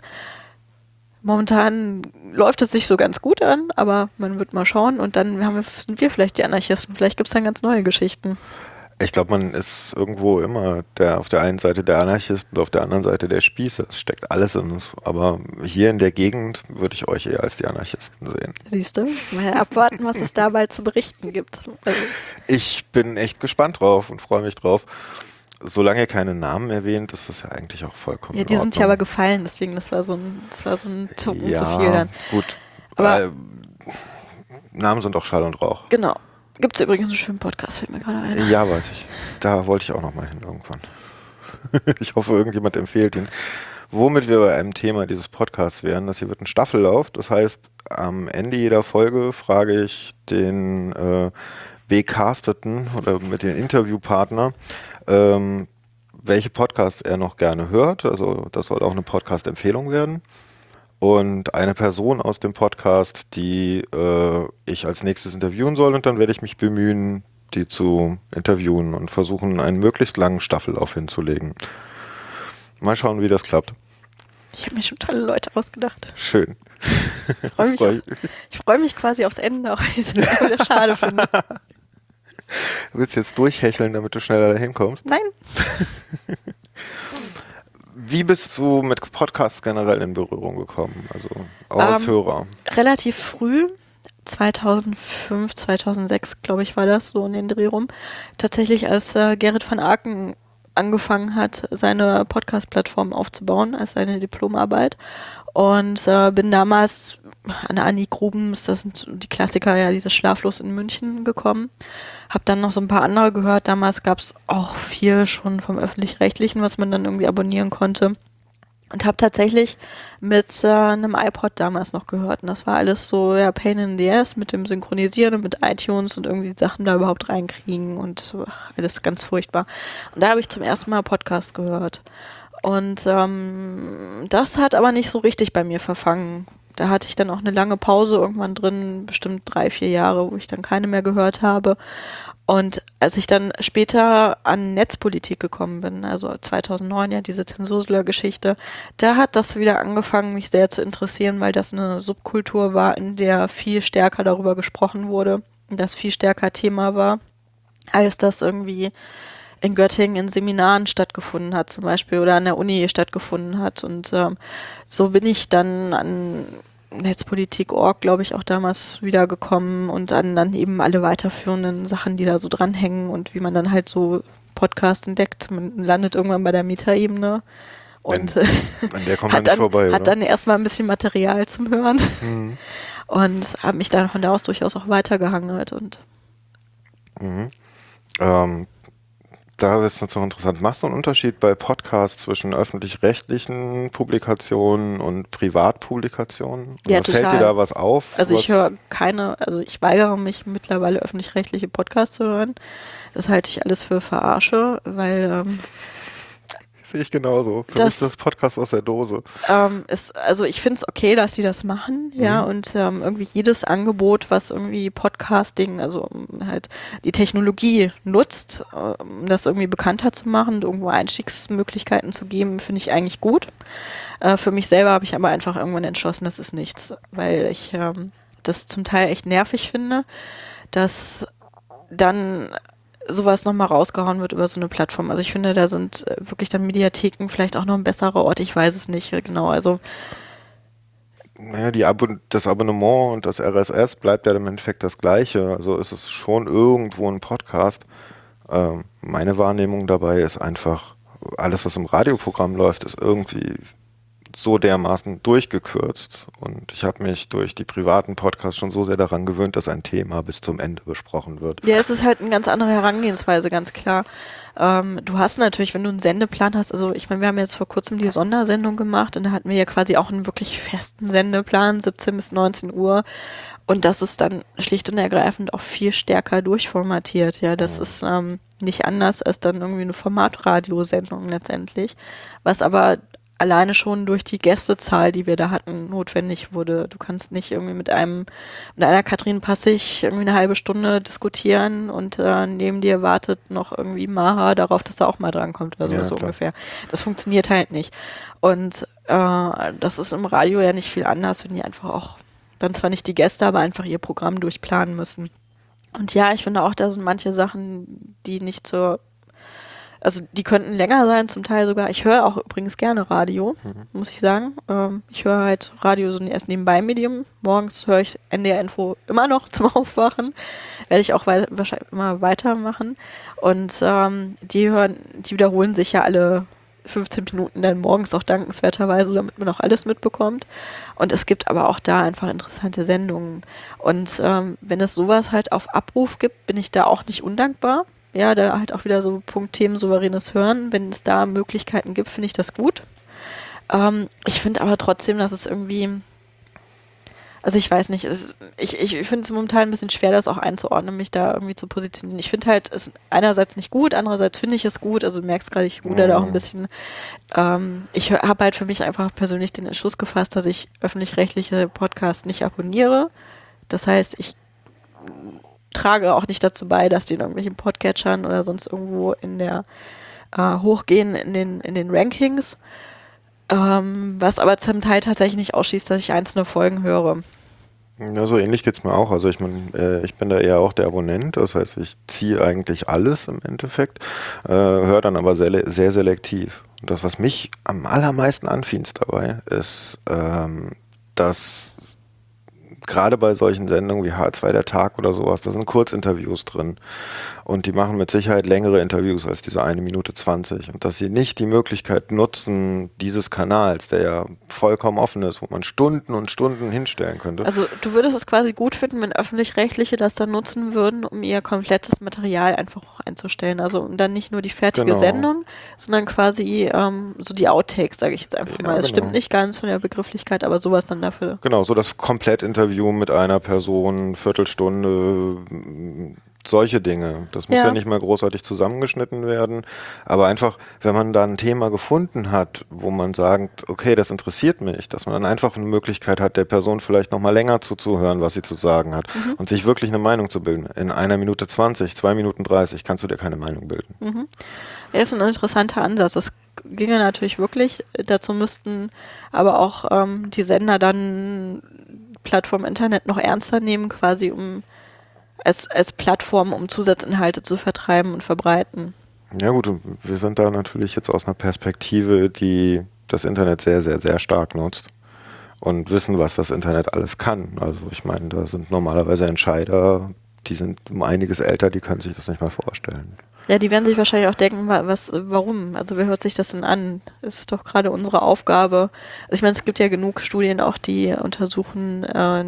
Momentan läuft es sich so ganz gut an, aber man wird mal schauen und dann wir, sind wir vielleicht die Anarchisten. Vielleicht gibt es dann ganz neue Geschichten. Ich glaube, man ist irgendwo immer der auf der einen Seite der Anarchist und auf der anderen Seite der Spießer. Es steckt alles in uns. Aber hier in der Gegend würde ich euch eher als die Anarchisten sehen. Siehst du? Mal abwarten, was es da bald zu berichten gibt. Also, Ich bin echt gespannt drauf und freue mich drauf. Solange ihr keine Namen erwähnt, ist das ja eigentlich auch vollkommen ja, die in sind ja aber gefallen, deswegen das war so ein, das war so ein Tucken ja, zu viel dann. gut. Aber- äh, Namen sind doch Schall und Rauch. Genau. Gibt es übrigens einen schönen Podcast, fällt mir gerade ein. Ja, weiß ich. Da wollte ich auch noch mal hin irgendwann. ich hoffe, irgendjemand empfiehlt ihn. Womit wir bei einem Thema dieses Podcasts wären, das hier wird ein Staffellauf. Das heißt, am Ende jeder Folge frage ich den äh, Becasteten oder mit dem Interviewpartner, ähm, welche Podcasts er noch gerne hört. Also das soll auch eine Podcast-Empfehlung werden. Und eine Person aus dem Podcast, die äh, ich als nächstes interviewen soll. Und dann werde ich mich bemühen, die zu interviewen und versuchen, einen möglichst langen Staffellauf hinzulegen. Mal schauen, wie das klappt. Ich habe mir schon tolle Leute ausgedacht. Schön. Ich freue mich, Freu- freu mich quasi aufs Ende, auch wenn ich es wieder schade finde. Du willst jetzt durchhecheln, damit du schneller dahin kommst. Nein, Wie bist du mit Podcasts generell in Berührung gekommen? Also auch als Ähm, Hörer. relativ früh, 2005, 2006, glaube ich, war das so in den Dreh rum. Tatsächlich, als äh, Gerrit van Aken angefangen hat, seine Podcast-Plattform aufzubauen, als seine Diplomarbeit. Und äh, bin damals an Annie Grubens, das sind die Klassiker, ja, dieses Schlaflos in München gekommen. Hab dann noch so ein paar andere gehört. Damals gab es auch viel schon vom Öffentlich-Rechtlichen, was man dann irgendwie abonnieren konnte. Und habe tatsächlich mit äh, einem iPod damals noch gehört. Und das war alles so, ja, Pain in the Ass mit dem Synchronisieren und mit iTunes und irgendwie die Sachen da überhaupt reinkriegen und ach, alles ganz furchtbar. Und da habe ich zum ersten Mal Podcast gehört. Und ähm, das hat aber nicht so richtig bei mir verfangen. Da hatte ich dann auch eine lange Pause irgendwann drin, bestimmt drei, vier Jahre, wo ich dann keine mehr gehört habe. Und als ich dann später an Netzpolitik gekommen bin, also 2009 ja diese Zensursler-Geschichte, da hat das wieder angefangen, mich sehr zu interessieren, weil das eine Subkultur war, in der viel stärker darüber gesprochen wurde, das viel stärker Thema war, als das irgendwie in Göttingen in Seminaren stattgefunden hat zum Beispiel oder an der Uni stattgefunden hat. Und ähm, so bin ich dann an Netzpolitik.org, glaube ich, auch damals wiedergekommen und an dann eben alle weiterführenden Sachen, die da so dranhängen und wie man dann halt so Podcasts entdeckt. Man landet irgendwann bei der Mieterebene und An der kommt hat dann, vorbei, hat dann erstmal ein bisschen Material zum Hören Mhm. und habe mich dann von da aus durchaus auch weitergehangelt und Mhm. Ähm, da ist es noch interessant. Machst du einen Unterschied bei Podcasts zwischen öffentlich-rechtlichen Publikationen und Privatpublikationen? Ja, Oder Fällt total. dir da was auf? Also was, ich höre keine, also ich weigere mich mittlerweile öffentlich-rechtliche Podcasts zu hören. Das halte ich alles für Verarsche, weil ähm, Sehe ich genauso. Für Das- mich ist das Podcast aus der Dose. ähm, es, also ich finde es okay, dass sie das machen, ja, und ähm, irgendwie jedes Angebot, was irgendwie Podcasting, also um halt die Technologie nutzt, äh, um das irgendwie bekannter zu machen und irgendwo Einstiegsmöglichkeiten zu geben, finde ich eigentlich gut. Äh, für mich selber habe ich aber einfach irgendwann entschlossen, das ist nichts, weil ich ähm, das zum Teil echt nervig finde, dass dann sowas nochmal rausgehauen wird über so eine Plattform. Also ich finde, da sind äh, wirklich dann Mediatheken vielleicht auch noch ein besserer Ort. Ich weiß es nicht genau. Also Naja, die Abo das Abonnement und das RSS bleibt ja im Endeffekt das gleiche. Also es ist schon irgendwo ein Podcast. Ähm, meine Wahrnehmung dabei ist einfach, alles, was im Radioprogramm läuft, ist irgendwie so dermaßen durchgekürzt. Und ich habe mich durch die privaten Podcasts schon so sehr daran gewöhnt, dass ein Thema bis zum Ende besprochen wird. ja, es ist halt eine ganz andere Herangehensweise, ganz klar. Ähm, du hast natürlich, wenn du einen Sendeplan hast, also ich meine, wir haben jetzt vor kurzem die Sondersendung gemacht und da hatten wir ja quasi auch einen wirklich festen Sendeplan, 17 bis 19 Uhr. Und das ist dann schlicht und ergreifend auch viel stärker durchformatiert. Ja, das ist ähm, nicht anders als dann irgendwie eine Formatradiosendung letztendlich. Was aber alleine schon durch die Gästezahl, die wir da hatten, notwendig wurde. Du kannst nicht irgendwie mit einem, mit einer Katrin Passig irgendwie eine halbe Stunde diskutieren und äh, neben dir wartet noch irgendwie Maha darauf, dass er auch mal drankommt oder so, ja, so ungefähr. Das funktioniert halt nicht. Und äh, das ist im Radio ja nicht viel anders, wenn die einfach auch dann zwar nicht die Gäste, aber einfach ihr Programm durchplanen müssen. Und ja, ich finde auch, da sind manche Sachen, die nicht zur also die könnten länger sein, zum Teil sogar. Ich höre auch übrigens gerne Radio, mhm. muss ich sagen. Ähm, ich höre halt Radio so erst nebenbei Medium. Morgens höre ich NDR Info immer noch zum Aufwachen. Werde ich auch wei wahrscheinlich immer weitermachen. Und ähm, die hören, die wiederholen sich ja alle 15 Minuten dann morgens auch dankenswerterweise, damit man auch alles mitbekommt. Und es gibt aber auch da einfach interessante Sendungen. Und ähm, wenn es sowas halt auf Abruf gibt, bin ich da auch nicht undankbar. Ja, da halt auch wieder so Punkt Themen souveränes Hören. Wenn es da Möglichkeiten gibt, finde ich das gut. Ähm, ich finde aber trotzdem, dass es irgendwie, also ich weiß nicht, es, ich, ich finde es momentan ein bisschen schwer, das auch einzuordnen, mich da irgendwie zu positionieren. Ich finde halt, es einerseits nicht gut, andererseits finde ich es gut. Also du merkst gerade, ich ruder da auch ein bisschen. Ähm, ich habe halt für mich einfach persönlich den Entschluss gefasst, dass ich öffentlich-rechtliche Podcasts nicht abonniere. Das heißt, ich trage auch nicht dazu bei, dass die in irgendwelchen Podcatchern oder sonst irgendwo in der äh, hochgehen in den, in den Rankings. Ähm, was aber zum Teil tatsächlich nicht ausschließt, dass ich einzelne Folgen höre. Ja, so ähnlich geht es mir auch. Also ich mein, äh, ich bin da eher auch der Abonnent, das heißt, ich ziehe eigentlich alles im Endeffekt, äh, höre dann aber sehr, sehr selektiv. Und das, was mich am allermeisten anfienst dabei, ist, ähm, dass gerade bei solchen Sendungen wie H2 der Tag oder sowas, da sind Kurzinterviews drin. Und die machen mit Sicherheit längere Interviews als diese eine Minute 20. Und dass sie nicht die Möglichkeit nutzen, dieses Kanals, der ja vollkommen offen ist, wo man Stunden und Stunden hinstellen könnte. Also du würdest es quasi gut finden, wenn öffentlich-rechtliche das dann nutzen würden, um ihr komplettes Material einfach auch einzustellen. Also um dann nicht nur die fertige genau. Sendung, sondern quasi ähm, so die Outtakes, sage ich jetzt einfach ja, mal. Es genau. stimmt nicht ganz von der Begrifflichkeit, aber sowas dann dafür. Genau, so das Komplettinterview mit einer Person, Viertelstunde, solche Dinge. Das muss ja. ja. nicht mal großartig zusammengeschnitten werden. Aber einfach, wenn man da ein Thema gefunden hat, wo man sagt, okay, das interessiert mich, dass man dann einfach eine Möglichkeit hat, der Person vielleicht noch mal länger zuzuhören, was sie zu sagen hat mhm. und sich wirklich eine Meinung zu bilden. In einer Minute 20, zwei Minuten 30 kannst du dir keine Meinung bilden. Mhm. Ja, ist ein interessanter Ansatz. Das ginge natürlich wirklich. Dazu müssten aber auch ähm, die Sender dann Plattform Internet noch ernster nehmen, quasi um als, als Plattform, um Zusatzinhalte zu vertreiben und verbreiten. Ja gut, wir sind da natürlich jetzt aus einer Perspektive, die das Internet sehr, sehr, sehr stark nutzt und wissen, was das Internet alles kann. Also ich meine, da sind normalerweise Entscheider, die sind um einiges älter, die können sich das nicht mal vorstellen. Ja, die werden sich wahrscheinlich auch denken, was, warum? Also wer hört sich das denn an? Es ist doch gerade unsere Aufgabe. Also ich meine, es gibt ja genug Studien auch, die untersuchen, äh,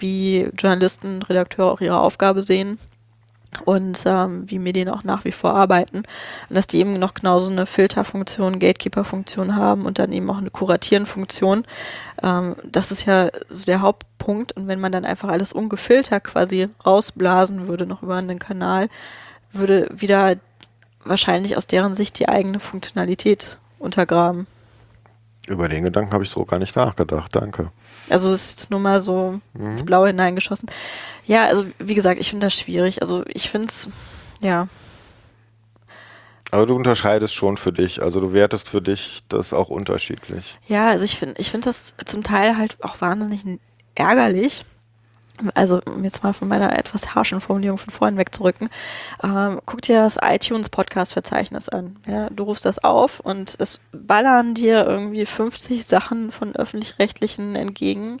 wie Journalisten, Redakteure auch ihre Aufgabe sehen und ähm, wie Medien auch nach wie vor arbeiten. Und dass die eben noch genauso eine Filterfunktion, Gatekeeper-Funktion haben und dann eben auch eine Kuratieren-Funktion. Ähm, das ist ja so der Hauptpunkt. Und wenn man dann einfach alles ungefiltert quasi rausblasen würde, noch über einen Kanal, würde wieder wahrscheinlich aus deren Sicht die eigene Funktionalität untergraben. Über den Gedanken habe ich so gar nicht nachgedacht, danke. Also es ist jetzt nur mal so mhm. ins Blaue hineingeschossen. Ja, also wie gesagt, ich finde das schwierig. Also ich finde es, ja. Aber du unterscheidest schon für dich, also du wertest für dich das auch unterschiedlich. Ja, also ich finde ich finde das zum Teil halt auch wahnsinnig ärgerlich, also um jetzt mal von meiner etwas harschen Formulierung von vorhin wegzurücken, ähm, guck dir das iTunes Podcast-Verzeichnis an. Ja, du rufst das auf und es ballern dir irgendwie 50 Sachen von öffentlich-rechtlichen entgegen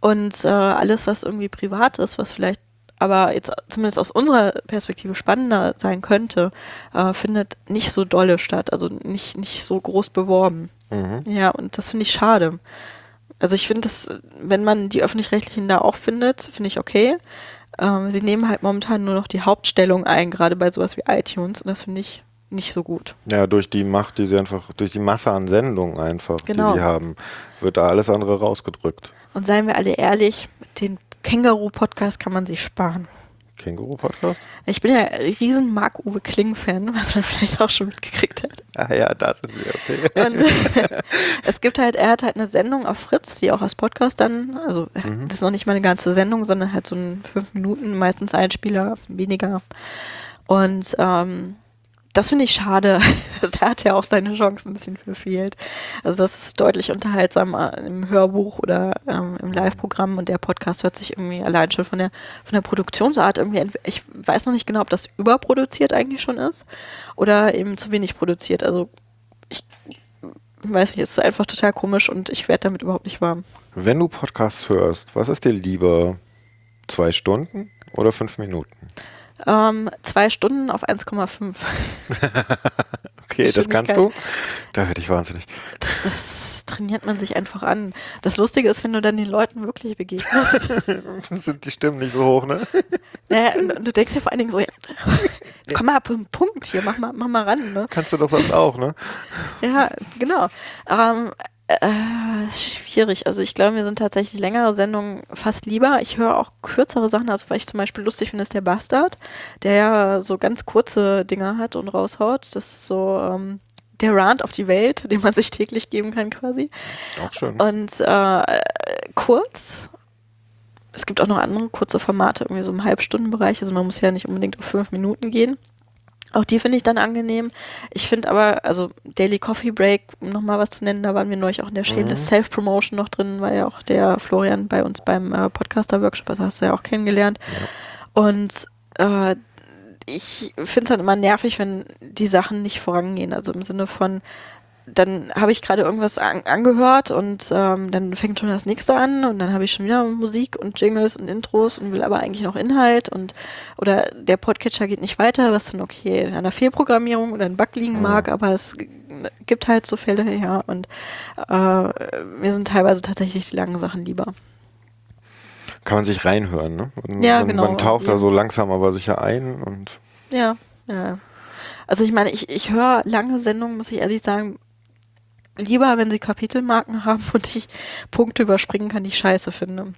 und äh, alles, was irgendwie privat ist, was vielleicht aber jetzt zumindest aus unserer Perspektive spannender sein könnte, äh, findet nicht so dolle statt, also nicht, nicht so groß beworben. Mhm. Ja, und das finde ich schade. Also ich finde das, wenn man die öffentlich-rechtlichen da auch findet, finde ich okay. Ähm, sie nehmen halt momentan nur noch die Hauptstellung ein, gerade bei sowas wie iTunes und das finde ich nicht so gut. Ja, durch die Macht, die sie einfach, durch die Masse an Sendungen einfach, genau. die sie haben, wird da alles andere rausgedrückt. Und seien wir alle ehrlich, den Känguru-Podcast kann man sich sparen. Känguru-Podcast? Ich bin ja riesen Marc-Uwe Kling-Fan, was man vielleicht auch schon mitgekriegt hat. Ah ja, da sind wir, okay. Und es gibt halt, er hat halt eine Sendung auf Fritz, die auch als Podcast dann, also Mhm. das ist noch nicht mal eine ganze Sendung, sondern halt so ein fünf Minuten, meistens ein Spieler, weniger. Und ähm, das finde ich schade. da hat ja auch seine Chance ein bisschen verfehlt. Also das ist deutlich unterhaltsamer im Hörbuch oder ähm, im Live-Programm und der Podcast hört sich irgendwie allein schon von der von der Produktionsart irgendwie. Ich weiß noch nicht genau, ob das überproduziert eigentlich schon ist oder eben zu wenig produziert. Also ich weiß nicht, es ist einfach total komisch und ich werde damit überhaupt nicht warm. Wenn du Podcasts hörst, was ist dir lieber? Zwei Stunden oder fünf Minuten? Ähm, zwei Stunden auf 1,5. Okay, das kannst du? Da werde ich wahnsinnig. Das, das trainiert man sich einfach an. Das Lustige ist, wenn du dann den Leuten wirklich begegnest. Sind die Stimmen nicht so hoch, ne? naja, und, du denkst dir vor allen Dingen so, ja, komm mal auf den Punkt hier, mach mal, mach mal ran. Ne? Kannst du doch sonst auch, ne? Ja, genau. Ähm, äh, schwierig. Also ich glaube, mir sind tatsächlich längere Sendungen fast lieber. Ich höre auch kürzere Sachen. Also was ich zum Beispiel lustig finde, ist der Bastard, der ja so ganz kurze Dinger hat und raushaut. Das ist so ähm, der Rant auf die Welt, den man sich täglich geben kann quasi. Auch schön. Und äh, kurz. Es gibt auch noch andere kurze Formate, irgendwie so im Halbstundenbereich. Also man muss ja nicht unbedingt auf fünf Minuten gehen. Auch die finde ich dann angenehm. Ich finde aber, also Daily Coffee Break, um nochmal was zu nennen, da waren wir neulich auch in der Shameless Self-Promotion noch drin, war ja auch der Florian bei uns beim äh, Podcaster-Workshop, das hast du ja auch kennengelernt. Und äh, ich finde es dann immer nervig, wenn die Sachen nicht vorangehen. Also im Sinne von, dann habe ich gerade irgendwas an, angehört und ähm, dann fängt schon das nächste an und dann habe ich schon wieder Musik und Jingles und Intros und will aber eigentlich noch Inhalt und oder der Podcatcher geht nicht weiter, was dann okay an einer Fehlprogrammierung oder ein Bug liegen mag, aber es gibt halt so Fälle, ja und äh, mir sind teilweise tatsächlich die langen Sachen lieber. Kann man sich reinhören, ne? Und Ja, man, genau, Man taucht ja. da so langsam aber sicher ein und Ja, ja. Also ich meine, ich, ich höre lange Sendungen, muss ich ehrlich sagen, lieber, wenn sie Kapitelmarken haben und ich Punkte überspringen kann, die ich scheiße finde.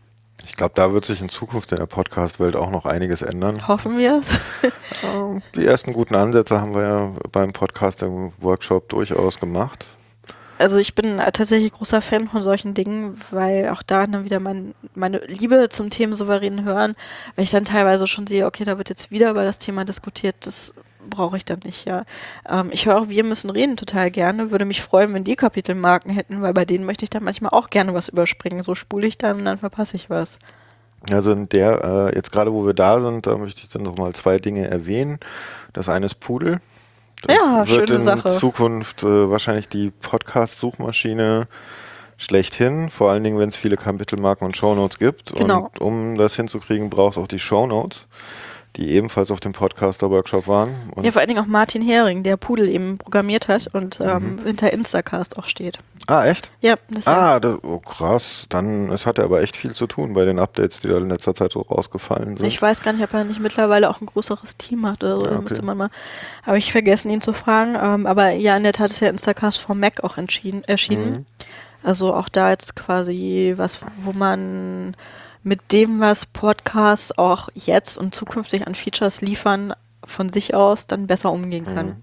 ich glaube, da wird sich in Zukunft in der Podcast-Welt auch noch einiges ändern. Hoffen wir es. Ähm, Die ersten guten Ansätze haben wir ja beim Podcast-Workshop durchaus gemacht. Also ich bin tatsächlich großer Fan von solchen Dingen, weil auch da dann wieder mein, meine Liebe zum Thema souverän hören, wenn ich dann teilweise schon sehe, okay, da wird jetzt wieder über das Thema diskutiert, das brauche ich dann nicht, ja. Ähm, ich höre auch Wir müssen reden total gerne, würde mich freuen, wenn die Kapitelmarken hätten, weil bei denen möchte ich dann manchmal auch gerne was überspringen. So spule ich dann und dann verpasse ich was. Also in der, äh, jetzt gerade wo wir da sind, da möchte ich dann noch mal zwei Dinge erwähnen. Das eine ist Pudel. Das Ja, wird in Sache. Zukunft äh, wahrscheinlich die Podcast-Suchmaschine schlechthin, vor allen Dingen, wenn es viele Kapitelmarken und Shownotes gibt. Genau. Und um das hinzukriegen, brauchst du auch die Shownotes, die ebenfalls auf dem Podcaster-Workshop waren. Und Ja, vor allen Dingen auch Martin Hering, der Pudel eben programmiert hat und ähm, hinter Instacast auch steht. ah, echt? Ja, das Ah, das, oh krass. Dann es hat er aber echt viel zu tun bei den Updates, die da in letzter Zeit so rausgefallen sind. Ich weiß gar nicht, ob er nicht mittlerweile auch ein größeres Team hat. Also Ja, okay. müsste man mal. Habe ich vergessen, ihn zu fragen. Ähm, aber ja, in der Tat ist ja Instacast for Mac auch erschienen. Mhm. Also auch da jetzt quasi was, wo man mit dem, was Podcasts auch jetzt und zukünftig an Features liefern, von sich aus dann besser umgehen kann. Mhm.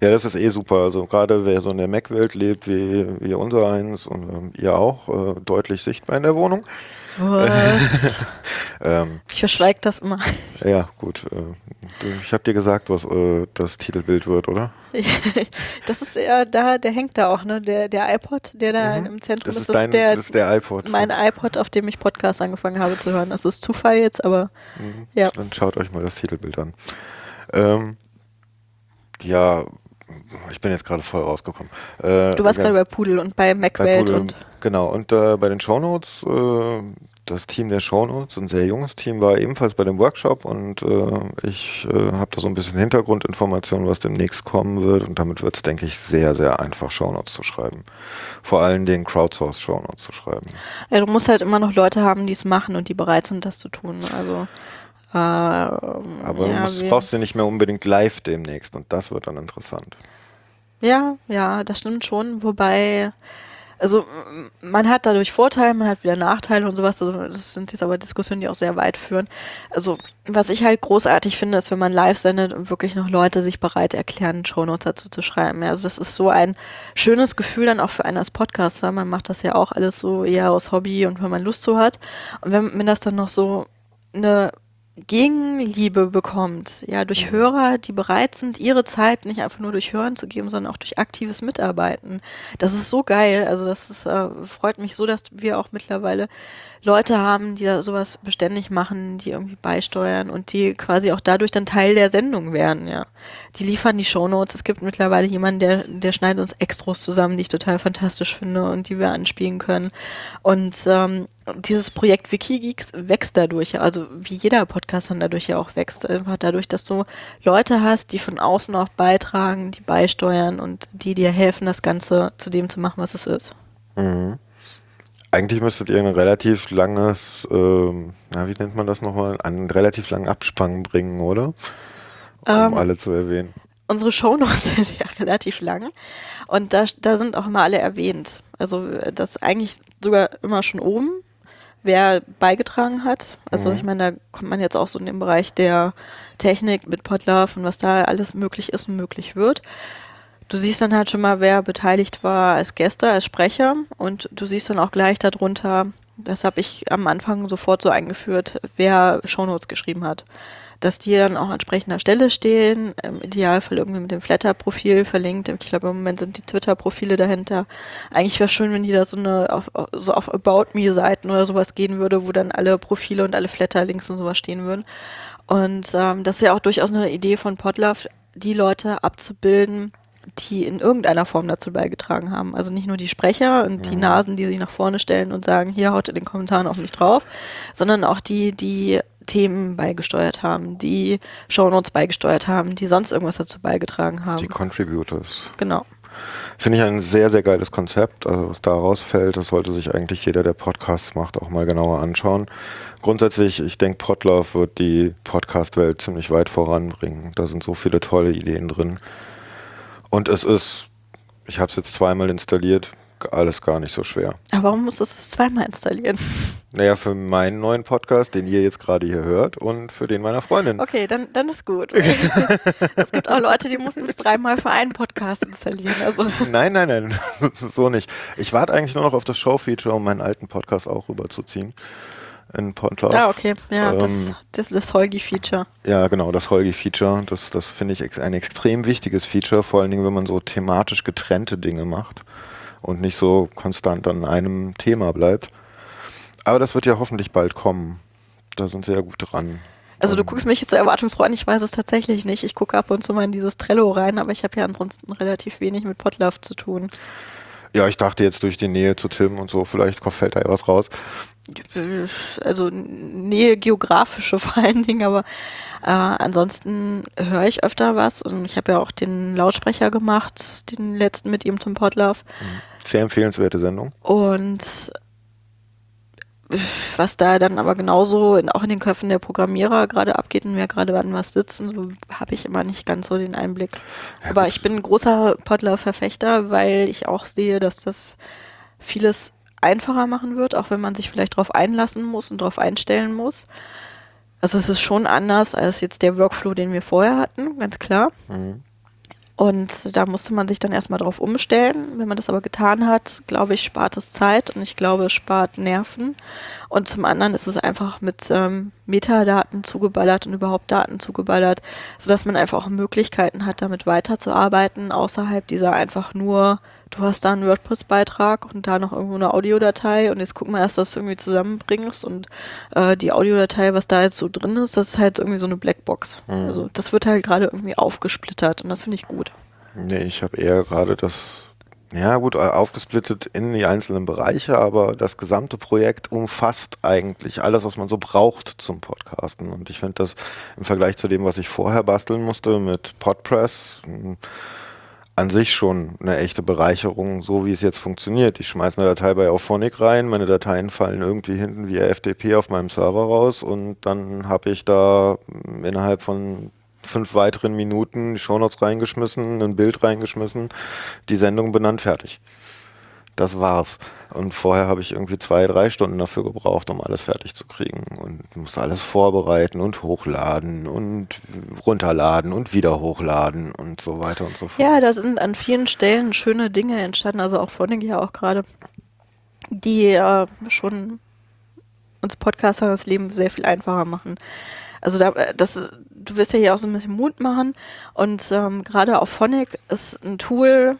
Ja, das ist eh super. Also gerade wer so in der Mac-Welt lebt, wie, wie unser eins und ähm, ihr auch, äh, deutlich sichtbar in der Wohnung. Was? Ähm, ich verschweige das immer. ja, gut. Äh, ich habe dir gesagt, was äh, das Titelbild wird, oder? das ist ja da, der hängt da auch, ne? Der, der iPod, der da im Zentrum Mhm. Das ist, ist, dein, der, das ist der iPod. mein iPod, auf dem ich Podcast angefangen habe zu hören. Das ist Zufall jetzt, aber Mhm. ja. Dann schaut euch mal das Titelbild an. Ähm, ja, ich bin jetzt gerade voll rausgekommen. Äh, Du warst ja. gerade bei Pudel und bei MacWelt und genau, und äh, bei den Shownotes, äh, das Team der Shownotes, ein sehr junges Team, war ebenfalls bei dem Workshop und äh, ich äh, habe da so ein bisschen Hintergrundinformationen, was demnächst kommen wird und damit wird es, denke ich, sehr, sehr einfach, Shownotes zu schreiben. Vor allem den Crowdsource Shownotes zu schreiben. ja, du musst halt immer noch Leute haben, die es machen und die bereit sind, das zu tun. Also äh, Aber ja, du musst, brauchst sie nicht mehr unbedingt live demnächst und das wird dann interessant. Ja, ja, das stimmt schon. Wobei Also man hat dadurch Vorteile, man hat wieder Nachteile und sowas. Also das sind jetzt aber Diskussionen, die auch sehr weit führen. Also was ich halt großartig finde, ist, wenn man live sendet und wirklich noch Leute sich bereit erklären, Shownotes dazu zu schreiben. Also das ist so ein schönes Gefühl dann auch für einen als Podcaster. Man macht das ja auch alles so eher aus Hobby und wenn man Lust zu hat. Und wenn, wenn das dann noch so eine Gegenliebe bekommt, ja, durch Hörer, die bereit sind, ihre Zeit nicht einfach nur durch Hören zu geben, sondern auch durch aktives Mitarbeiten. Das ist so geil. Also das ist, äh, freut mich so, dass wir auch mittlerweile Leute haben, die da sowas beständig machen, die irgendwie beisteuern und die quasi auch dadurch dann Teil der Sendung werden, ja. Die liefern die Shownotes. Es gibt mittlerweile jemanden, der, der schneidet uns Extros zusammen, die ich total fantastisch finde und die wir anspielen können. Und ähm, dieses Projekt Wikigeeks wächst dadurch, also wie jeder Podcast dann dadurch ja auch wächst, einfach dadurch, dass du Leute hast, die von außen auch beitragen, die beisteuern und die dir helfen, das Ganze zu dem zu machen, was es ist. Mhm. Eigentlich müsstet ihr ein relativ langes, ähm, na, wie nennt man das nochmal, einen relativ langen Abspann bringen, oder? Um Ähm, alle zu erwähnen. unsere Shownotes sind ja relativ lang und da, da sind auch immer alle erwähnt. Also das eigentlich sogar immer schon oben, wer beigetragen hat. Also Mhm. ich meine, da kommt man jetzt auch so in den Bereich der Technik mit Podlove und was da alles möglich ist und möglich wird. Du siehst dann halt schon mal, wer beteiligt war als Gäste, als Sprecher und du siehst dann auch gleich darunter, das habe ich am Anfang sofort so eingeführt, wer Shownotes geschrieben hat. Dass die dann auch an entsprechender Stelle stehen, im Idealfall irgendwie mit dem Flatter-Profil verlinkt. Ich glaube, im Moment sind die Twitter-Profile dahinter. Eigentlich wäre schön, wenn die da so eine auf, so auf About Me-Seiten oder sowas gehen würde, wo dann alle Profile und alle Flatter-Links und sowas stehen würden. Und ähm, das ist ja auch durchaus eine Idee von Podlove, die Leute abzubilden, die in irgendeiner Form dazu beigetragen haben. Also nicht nur die Sprecher und die Nasen, die sich nach vorne stellen und sagen, hier haut in den Kommentaren auf mich drauf, sondern auch die, die Themen beigesteuert haben, die Shownotes beigesteuert haben, die sonst irgendwas dazu beigetragen haben. Die Contributors. genau. Finde ich ein sehr, sehr geiles Konzept. Also was da rausfällt, das sollte sich eigentlich jeder, der Podcasts macht, auch mal genauer anschauen. Grundsätzlich, ich denke, Podlove wird die Podcast-Welt ziemlich weit voranbringen. Da sind so viele tolle Ideen drin. Und es ist, ich habe es jetzt zweimal installiert, alles gar nicht so schwer. Aber warum musst du es zweimal installieren? Naja, für meinen neuen Podcast, den ihr jetzt gerade hier hört und für den meiner Freundin. Okay, dann, dann ist gut. es gibt auch Leute, die mussten es dreimal für einen Podcast installieren. Also Nein, nein, nein, das ist so nicht. Ich warte eigentlich nur noch auf das Show-Feature, um meinen alten Podcast auch rüberzuziehen. In Podlove. Ah, okay. Ja, das, Ähm, das ist das Holgi-Feature. Ja, genau, das Holgi-Feature, das, das finde ich ein extrem wichtiges Feature, vor allen Dingen, wenn man so thematisch getrennte Dinge macht und nicht so konstant an einem Thema bleibt. Aber das wird ja hoffentlich bald kommen. Da sind sie ja gut dran. Also du Ähm, guckst mich jetzt erwartungsfroh an, ich weiß es tatsächlich nicht. Ich gucke ab und zu mal in dieses Trello rein, aber ich habe ja ansonsten relativ wenig mit Podlove zu tun. Ja, ich dachte jetzt durch die Nähe zu Tim und so, vielleicht fällt da ja was raus. Also Nähe geografische vor allen Dingen, aber äh, ansonsten höre ich öfter was und ich habe ja auch den Lautsprecher gemacht, den letzten mit ihm zum Podlove. Sehr empfehlenswerte Sendung. Und was da dann aber genauso in, auch in den Köpfen der Programmierer gerade abgeht und wer gerade wann was sitzt, so habe ich immer nicht ganz so den Einblick. Ja, aber ich bin ein großer Podler-Verfechter, weil ich auch sehe, dass das vieles einfacher machen wird, auch wenn man sich vielleicht darauf einlassen muss und darauf einstellen muss. Also es ist schon anders als jetzt der Workflow, den wir vorher hatten, ganz klar. Mhm. Und da musste man sich dann erstmal drauf umstellen. Wenn man das aber getan hat, glaube ich, spart es Zeit und ich glaube, es spart Nerven. Und zum anderen ist es einfach mit ähm, Metadaten zugeballert und überhaupt Daten zugeballert, sodass man einfach auch Möglichkeiten hat, damit weiterzuarbeiten, außerhalb dieser einfach nur, du hast da einen WordPress-Beitrag und da noch irgendwo eine Audiodatei und jetzt guck mal, dass du das irgendwie zusammenbringst und äh, die Audiodatei, was da jetzt so drin ist, das ist halt irgendwie so eine Blackbox. Mhm. Also das wird halt gerade irgendwie aufgesplittert und das finde ich gut. Nee, ich habe eher gerade das, ja gut, äh, aufgesplittet in die einzelnen Bereiche, aber das gesamte Projekt umfasst eigentlich alles, was man so braucht zum Podcasten. Und ich finde das im Vergleich zu dem, was ich vorher basteln musste mit Podpress, mh, an sich schon eine echte Bereicherung, so wie es jetzt funktioniert. Ich schmeiße eine Datei bei Auphonic rein, meine Dateien fallen irgendwie hinten via FTP auf meinem Server raus und dann habe ich da mh, innerhalb von fünf weiteren Minuten die Shownotes reingeschmissen, ein Bild reingeschmissen, die Sendung benannt, fertig. Das war's. Und vorher habe ich irgendwie zwei, drei Stunden dafür gebraucht, um alles fertig zu kriegen. Und musste alles vorbereiten und hochladen und runterladen und wieder hochladen und so weiter und so fort. Ja, da sind an vielen Stellen schöne Dinge entstanden, also auch vorhin ja auch gerade, die äh, schon uns Podcaster das Leben sehr viel einfacher machen. Also da, das, du wirst ja hier auch so ein bisschen Mut machen und ähm, gerade auf Phonic ist ein Tool,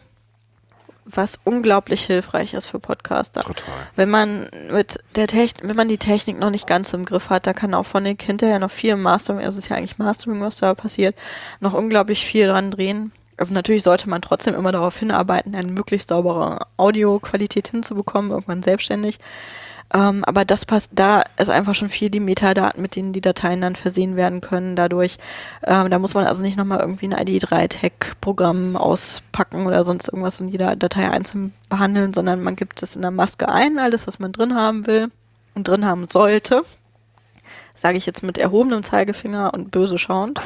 was unglaublich hilfreich ist für Podcaster. Total. Wenn man mit der Technik, wenn man die Technik noch nicht ganz im Griff hat, da kann auch Phonic hinterher noch viel Mastering, also es ist ja eigentlich Mastering, was da passiert, noch unglaublich viel dran drehen. Also natürlich sollte man trotzdem immer darauf hinarbeiten, eine möglichst saubere Audioqualität hinzubekommen, irgendwann selbstständig. Ähm, aber das passt, da ist einfach schon viel die Metadaten, mit denen die Dateien dann versehen werden können. Dadurch, ähm, da muss man also nicht nochmal irgendwie ein ID3-Tag-Programm auspacken oder sonst irgendwas und jeder Datei einzeln behandeln, sondern man gibt es in der Maske ein, alles, was man drin haben will und drin haben sollte. Sage ich jetzt mit erhobenem Zeigefinger und böse schauend.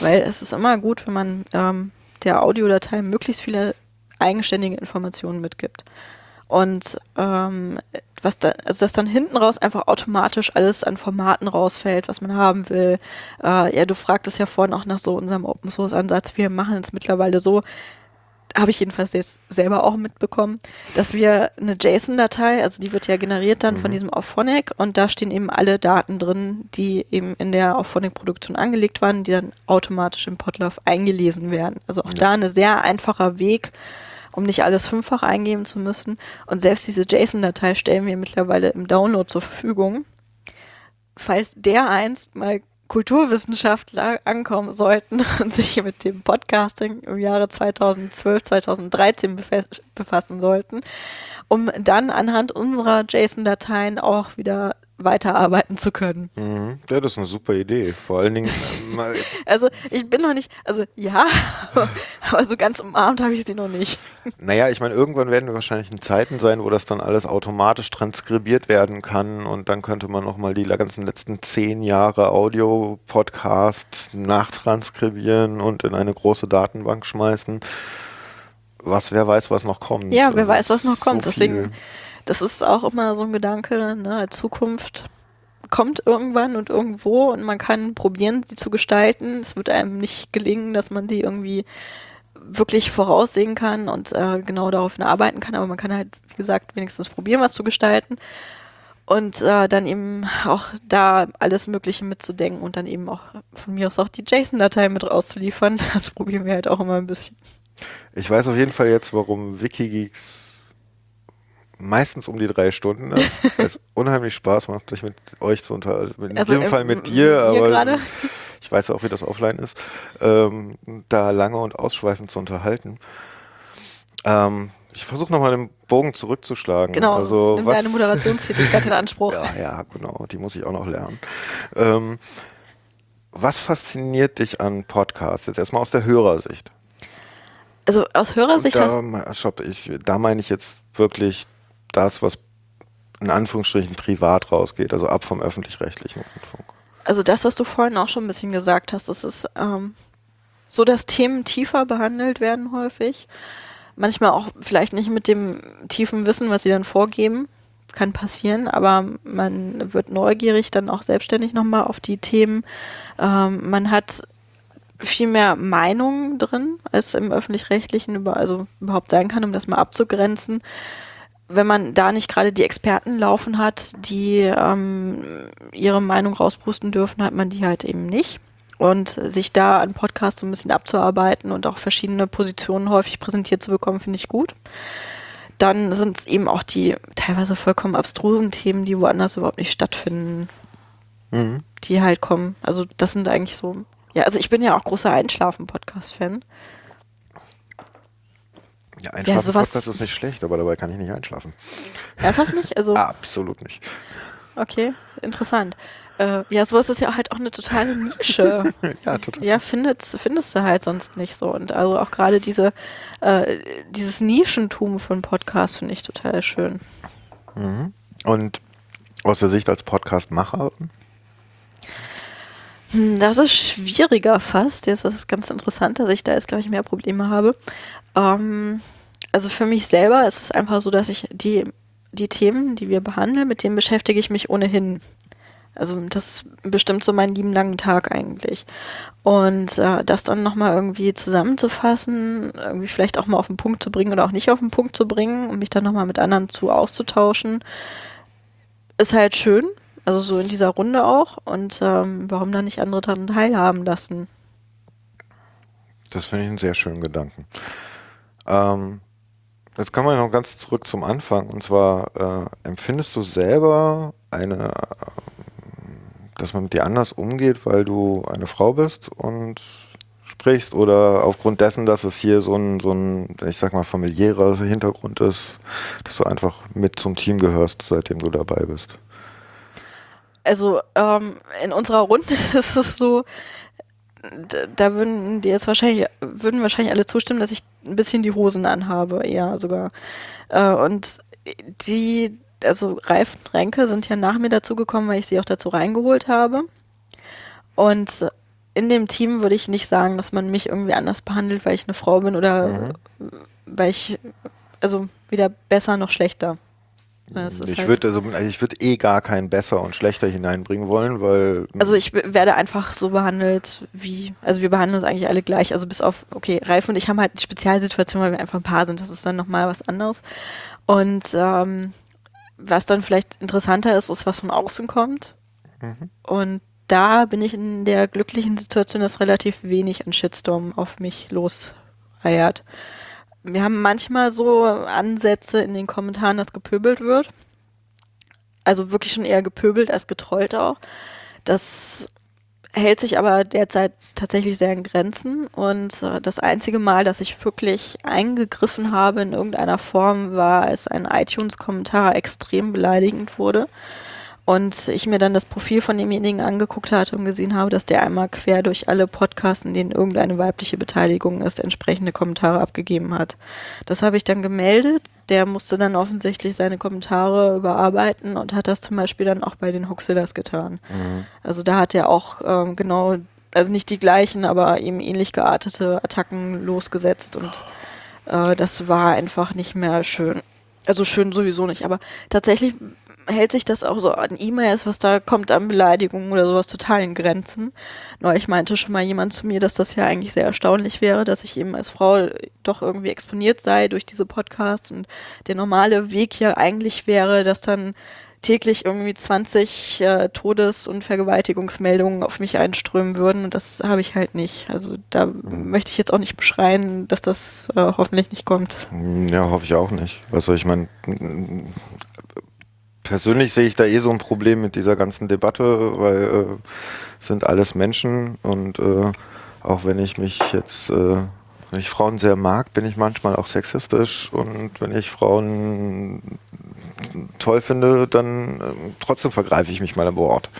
Weil es ist immer gut, wenn man ähm, der Audiodatei möglichst viele eigenständige Informationen mitgibt. Und ähm, was da, also dass dann hinten raus einfach automatisch alles an Formaten rausfällt, was man haben will. Äh, ja, du fragtest ja vorhin auch nach so unserem Open Source Ansatz. Wir machen es mittlerweile so, habe ich jedenfalls jetzt selber auch mitbekommen, dass wir eine JSON-Datei, also die wird ja generiert dann mhm. von diesem Auphonic und da stehen eben alle Daten drin, die eben in der Auphonic-Produktion angelegt waren, die dann automatisch im Podlove eingelesen werden. Also auch ja. da ein sehr einfacher Weg, um nicht alles fünffach eingeben zu müssen. Und selbst diese JSON-Datei stellen wir mittlerweile im Download zur Verfügung. Falls der einst mal Kulturwissenschaftler ankommen sollten und sich mit dem Podcasting im Jahre 2012, 2013 befassen sollten, um dann anhand unserer JSON-Dateien auch wieder weiterarbeiten zu können. Mhm. Ja, das ist eine super Idee. Vor allen Dingen. also ich bin noch nicht, also ja, aber so ganz umarmt habe ich sie noch nicht. Naja, ich meine, irgendwann werden wir wahrscheinlich in Zeiten sein, wo das dann alles automatisch transkribiert werden kann und dann könnte man nochmal die ganzen letzten zehn Jahre Audio-Podcast nachtranskribieren und in eine große Datenbank schmeißen. Was, wer weiß, was noch kommt. Ja, wer also weiß, was noch kommt. So Deswegen das ist auch immer so ein Gedanke, ne? Zukunft kommt irgendwann und irgendwo und man kann probieren, sie zu gestalten. Es wird einem nicht gelingen, dass man die irgendwie wirklich voraussehen kann und äh, genau darauf arbeiten kann, aber man kann halt, wie gesagt, wenigstens probieren, was zu gestalten und äh, dann eben auch da alles Mögliche mitzudenken und dann eben auch von mir aus auch die JSON-Datei mit rauszuliefern. Das probieren wir halt auch immer ein bisschen. Ich weiß auf jeden Fall jetzt, warum Wikigeeks meistens um die drei Stunden ist, es unheimlich Spaß macht, sich mit euch zu unterhalten. In also, dem Fall mit dir, aber grade? ich weiß auch, wie das offline ist, ähm, da lange und ausschweifend zu unterhalten. Ähm, ich versuche nochmal den Bogen zurückzuschlagen. Genau, also, nimm was, deine Moderationstätigkeit in Anspruch. ja, ja, genau, die muss ich auch noch lernen. Ähm, was fasziniert dich an Podcasts? Jetzt erstmal aus der Hörersicht. Also aus Hörersicht. Da, ich, da meine ich jetzt wirklich das, was in Anführungsstrichen privat rausgeht, also ab vom öffentlich-rechtlichen Rundfunk. Also das, was du vorhin auch schon ein bisschen gesagt hast, das ist ähm, so, dass Themen tiefer behandelt werden häufig. Manchmal auch vielleicht nicht mit dem tiefen Wissen, was sie dann vorgeben. Kann passieren, aber man wird neugierig dann auch selbstständig nochmal auf die Themen. Ähm, man hat viel mehr Meinungen drin, als im öffentlich-rechtlichen über, also überhaupt sein kann, um das mal abzugrenzen wenn man da nicht gerade die Experten laufen hat, die ähm, ihre Meinung rauspusten dürfen, hat man die halt eben nicht. Und sich da an Podcasts so ein bisschen abzuarbeiten und auch verschiedene Positionen häufig präsentiert zu bekommen, finde ich gut. Dann sind es eben auch die teilweise vollkommen abstrusen Themen, die woanders überhaupt nicht stattfinden, mhm. die halt kommen. Also das sind eigentlich so. Ja, also ich bin ja auch großer Einschlafen-Podcast-Fan. Ja, einschlafen ja, Podcast ist nicht schlecht, aber dabei kann ich nicht einschlafen. Ernsthaft nicht? Also Absolut nicht. Okay, interessant. Äh, ja, sowas ist ja halt auch eine totale Nische. ja, total. Ja, findet, findest du halt sonst nicht so. Und also auch gerade diese, äh, dieses Nischentum von Podcasts finde ich total schön. Mhm. Und aus der Sicht als Podcastmacher? Hm, das ist schwieriger fast. Jetzt ist ganz interessant, dass ich da jetzt, glaube ich, mehr Probleme habe. Ähm, also für mich selber ist es einfach so, dass ich die, die Themen, die wir behandeln, mit denen beschäftige ich mich ohnehin. Also das bestimmt so meinen lieben langen Tag eigentlich. Und äh, das dann nochmal irgendwie zusammenzufassen, irgendwie vielleicht auch mal auf den Punkt zu bringen oder auch nicht auf den Punkt zu bringen und mich dann nochmal mit anderen zu auszutauschen, ist halt schön. Also so in dieser Runde auch. Und ähm, warum dann nicht andere daran teilhaben lassen? Das finde ich einen sehr schönen Gedanken. Ähm, jetzt kommen wir noch ganz zurück zum Anfang. Und zwar, äh, empfindest du selber eine, äh, dass man mit dir anders umgeht, weil du eine Frau bist und sprichst oder aufgrund dessen, dass es hier so ein, so ein, ich sag mal, familiärer Hintergrund ist, dass du einfach mit zum Team gehörst, seitdem du dabei bist? Also ähm, in unserer Runde ist es so, da würden die jetzt wahrscheinlich, würden wahrscheinlich alle zustimmen, dass ich ein bisschen die Hosen anhabe, eher sogar. Äh, und die, also Reifen Ränke sind ja nach mir dazugekommen, weil ich sie auch dazu reingeholt habe. Und in dem Team würde ich nicht sagen, dass man mich irgendwie anders behandelt, weil ich eine Frau bin oder mhm. weil ich, also weder besser noch schlechter ich halt würde also, also ich würde eh gar keinen besser und schlechter hineinbringen wollen, weil also ich werde einfach so behandelt wie also wir behandeln uns eigentlich alle gleich, also bis auf okay Ralf und ich haben halt eine Spezialsituation, weil wir einfach ein Paar sind, das ist dann nochmal was anderes. Und ähm, was dann vielleicht interessanter ist, ist was von außen kommt. Mhm. und da bin ich in der glücklichen Situation, dass relativ wenig an Shitstorm auf mich loseiert wir haben manchmal so Ansätze in den Kommentaren, dass gepöbelt wird. Also wirklich schon eher gepöbelt als getrollt auch. Das hält sich aber derzeit tatsächlich sehr in Grenzen. Und äh, das einzige Mal, dass ich wirklich eingegriffen habe in irgendeiner Form, war, als ein iTunes-Kommentar extrem beleidigend wurde. Und ich mir dann das Profil von demjenigen angeguckt hatte und gesehen habe, dass der einmal quer durch alle Podcasts, in denen irgendeine weibliche Beteiligung ist, entsprechende Kommentare abgegeben hat. Das habe ich dann gemeldet. Der musste dann offensichtlich seine Kommentare überarbeiten und hat das zum Beispiel dann auch bei den Hoxillas getan. Mhm. Also da hat er auch ähm, genau, also nicht die gleichen, aber eben ähnlich geartete Attacken losgesetzt und äh, das war einfach nicht mehr schön. Also schön sowieso nicht, aber tatsächlich hält sich das auch so an E-Mails, was da kommt an Beleidigungen oder sowas total in Grenzen. Neulich meinte schon mal jemand zu mir, dass das ja eigentlich sehr erstaunlich wäre, dass ich eben als Frau doch irgendwie exponiert sei durch diese Podcasts und der normale Weg ja eigentlich wäre, dass dann täglich irgendwie 20 äh, Todes- und Vergewaltigungsmeldungen auf mich einströmen würden und das habe ich halt nicht. Also da mhm. möchte ich jetzt auch nicht beschreien, dass das äh, hoffentlich nicht kommt. Ja, hoffe ich auch nicht. Also ich meine, persönlich sehe ich da eh so ein Problem mit dieser ganzen Debatte, weil äh, sind alles Menschen und äh, auch wenn ich mich jetzt, äh, wenn ich Frauen sehr mag, bin ich manchmal auch sexistisch und wenn ich Frauen toll finde, dann äh, trotzdem vergreife ich mich mal im Wort.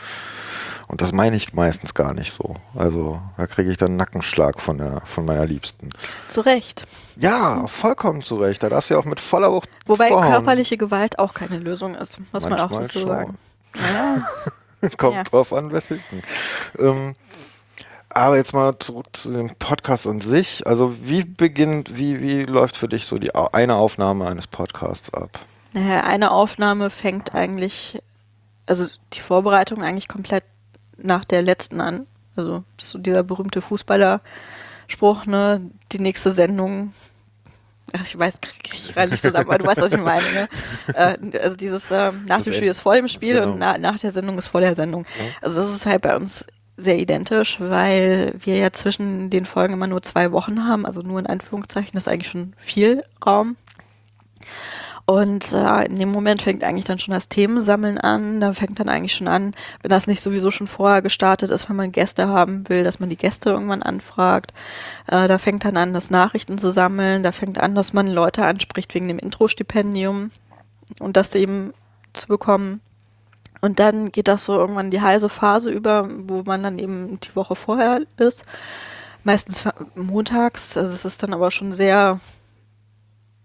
Und das meine ich meistens gar nicht so. Also da kriege ich dann einen Nackenschlag von, der, von meiner Liebsten. Zu Recht. Ja, vollkommen zu Recht. Da darfst du ja auch mit voller Wucht. Wobei vorhauen. körperliche Gewalt auch keine Lösung ist, muss Manchmal man auch dazu sagen. Ja. Kommt ja. drauf an, weswegen. Ähm, aber jetzt mal zurück zu dem Podcast an sich. Also wie beginnt, wie, wie läuft für dich so die eine Aufnahme eines Podcasts ab? Naja, eine Aufnahme fängt eigentlich, also die Vorbereitung eigentlich komplett nach der letzten an. Also so dieser berühmte Fußballerspruch, ne? Die nächste Sendung. Ach, ich weiß, kriege ich gerade nicht zusammen, aber du weißt, was ich meine. Ne? Äh, also dieses äh, nach das dem Spiel ist vor dem Spiel genau. und na, nach der Sendung ist vor der Sendung. Also das ist halt bei uns sehr identisch, weil wir ja zwischen den Folgen immer nur zwei Wochen haben, also nur in Anführungszeichen, das ist eigentlich schon viel Raum. Und äh, in dem Moment fängt eigentlich dann schon das Themensammeln an. Da fängt dann eigentlich schon an, wenn das nicht sowieso schon vorher gestartet ist, wenn man Gäste haben will, dass man die Gäste irgendwann anfragt. Äh, da fängt dann an, das Nachrichten zu sammeln. Da fängt an, dass man Leute anspricht wegen dem Intro-Stipendium und das eben zu bekommen. Und dann geht das so irgendwann die heiße Phase über, wo man dann eben die Woche vorher ist. Meistens montags. Also es ist dann aber schon sehr,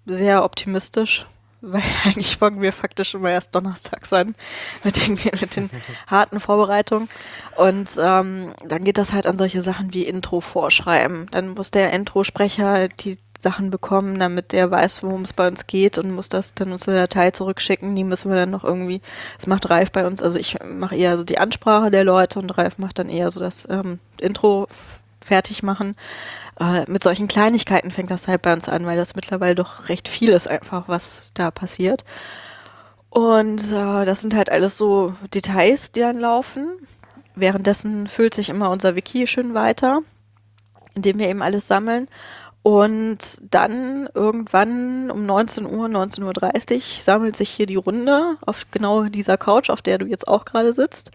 sehr optimistisch weil eigentlich fangen wir faktisch immer erst donnerstags an mit den, mit den harten Vorbereitungen. Und ähm, dann geht das halt an solche Sachen wie Intro vorschreiben. Dann muss der Intro-Sprecher die Sachen bekommen, damit der weiß, worum es bei uns geht und muss das dann uns eine Datei zurückschicken. Die müssen wir dann noch irgendwie, das macht Ralf bei uns, also ich mache eher so die Ansprache der Leute und Ralf macht dann eher so das ähm, Intro fertig machen. Äh, mit solchen Kleinigkeiten fängt das halt bei uns an, weil das mittlerweile doch recht viel ist einfach, was da passiert. Und äh, das sind halt alles so Details, die dann laufen. Währenddessen füllt sich immer unser Wiki schön weiter, indem wir eben alles sammeln. Und dann irgendwann um 19 Uhr, 19.30 Uhr sammelt sich hier die Runde auf genau dieser Couch, auf der du jetzt auch gerade sitzt.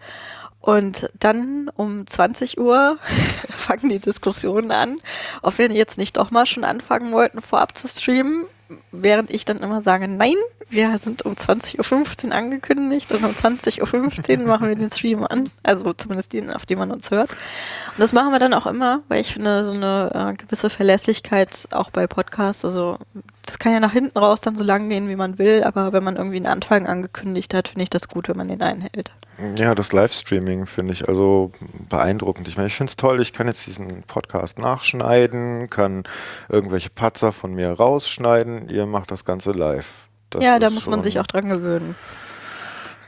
Und dann um 20 Uhr fangen die Diskussionen an, ob wir jetzt nicht doch mal schon anfangen wollten, vorab zu streamen, während ich dann immer sage, nein, wir sind um 20.15 Uhr angekündigt und um 20.15 Uhr machen wir den Stream an. Also zumindest den, auf dem man uns hört. Und das machen wir dann auch immer, weil ich finde, so eine äh, gewisse Verlässlichkeit auch bei Podcasts, also das kann ja nach hinten raus dann so lang gehen, wie man will, aber wenn man irgendwie einen Anfang angekündigt hat, finde ich das gut, wenn man den einhält. Ja, das Livestreaming finde ich also beeindruckend. Ich meine, ich finde es toll, ich kann jetzt diesen Podcast nachschneiden, kann irgendwelche Patzer von mir rausschneiden, ihr macht das Ganze live. Das ja, da muss man sich auch dran gewöhnen.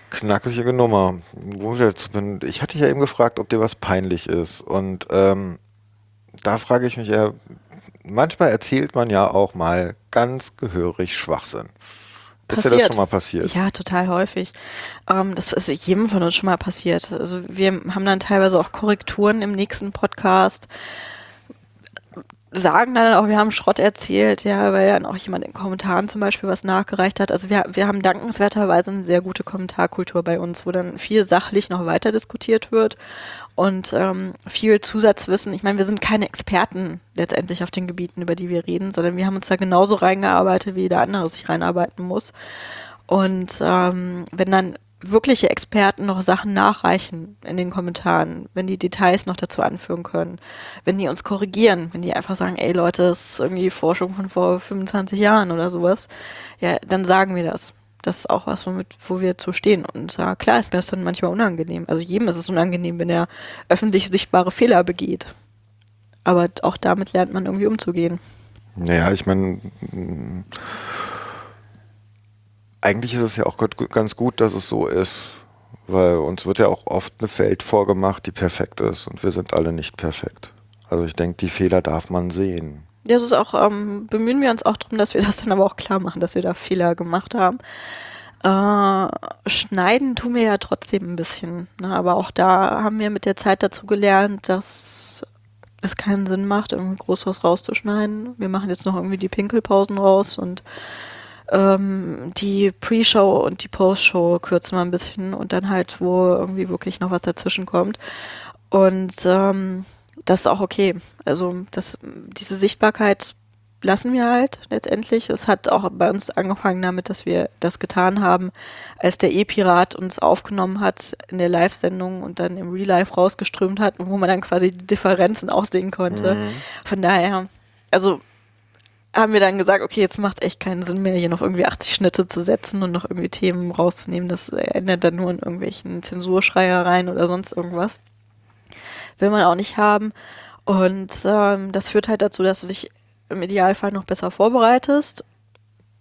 Knackige Nummer. Ich hatte ja eben gefragt, ob dir was peinlich ist. Und ähm, da frage ich mich ja, manchmal erzählt man ja auch mal ganz gehörig Schwachsinn. Passiert. Ist dir das schon mal passiert? Ja, total häufig. Ähm, das ist jedem von uns schon mal passiert. Also wir haben dann teilweise auch Korrekturen im nächsten Podcast sagen dann auch, wir haben Schrott erzählt, ja, weil dann auch jemand in Kommentaren zum Beispiel was nachgereicht hat. Also wir, wir haben dankenswerterweise eine sehr gute Kommentarkultur bei uns, wo dann viel sachlich noch weiter diskutiert wird und ähm, viel Zusatzwissen. Ich meine, wir sind keine Experten letztendlich auf den Gebieten, über die wir reden, sondern wir haben uns da genauso reingearbeitet, wie jeder andere sich reinarbeiten muss. Und ähm, wenn dann wirkliche Experten noch Sachen nachreichen in den Kommentaren, wenn die Details noch dazu anführen können, wenn die uns korrigieren, wenn die einfach sagen, ey Leute, das ist irgendwie Forschung von vor 25 Jahren oder sowas, ja, dann sagen wir das. Das ist auch was, womit, wo wir zu stehen. Und ja, klar ist mir das dann manchmal unangenehm. Also jedem ist es unangenehm, wenn er öffentlich sichtbare Fehler begeht. Aber auch damit lernt man irgendwie umzugehen. Naja, ich meine, eigentlich ist es ja auch ganz gut, dass es so ist, weil uns wird ja auch oft eine Welt vorgemacht, die perfekt ist und wir sind alle nicht perfekt. Also ich denke, die Fehler darf man sehen. Das ist auch, ähm, bemühen wir uns auch darum, dass wir das dann aber auch klar machen, dass wir da Fehler gemacht haben. Äh, schneiden tun wir ja trotzdem ein bisschen. Ne? Aber auch da haben wir mit der Zeit dazu gelernt, dass es keinen Sinn macht, irgendwie groß was rauszuschneiden. Wir machen jetzt noch irgendwie die Pinkelpausen raus und ähm, die Pre-Show und die Post-Show kürzen wir ein bisschen und dann halt, wo irgendwie wirklich noch was dazwischen kommt. Und ähm, das ist auch okay. Also das, diese Sichtbarkeit lassen wir halt letztendlich. Es hat auch bei uns angefangen damit, dass wir das getan haben, als der E-Pirat uns aufgenommen hat in der Live-Sendung und dann im Real Life rausgeströmt hat, wo man dann quasi die Differenzen auch sehen konnte. Mhm. Von daher, also haben wir dann gesagt, okay, jetzt macht echt keinen Sinn mehr, hier noch irgendwie 80 Schnitte zu setzen und noch irgendwie Themen rauszunehmen. Das endet dann nur in irgendwelchen Zensurschreiereien oder sonst irgendwas. Will man auch nicht haben. Und ähm, das führt halt dazu, dass du dich im Idealfall noch besser vorbereitest,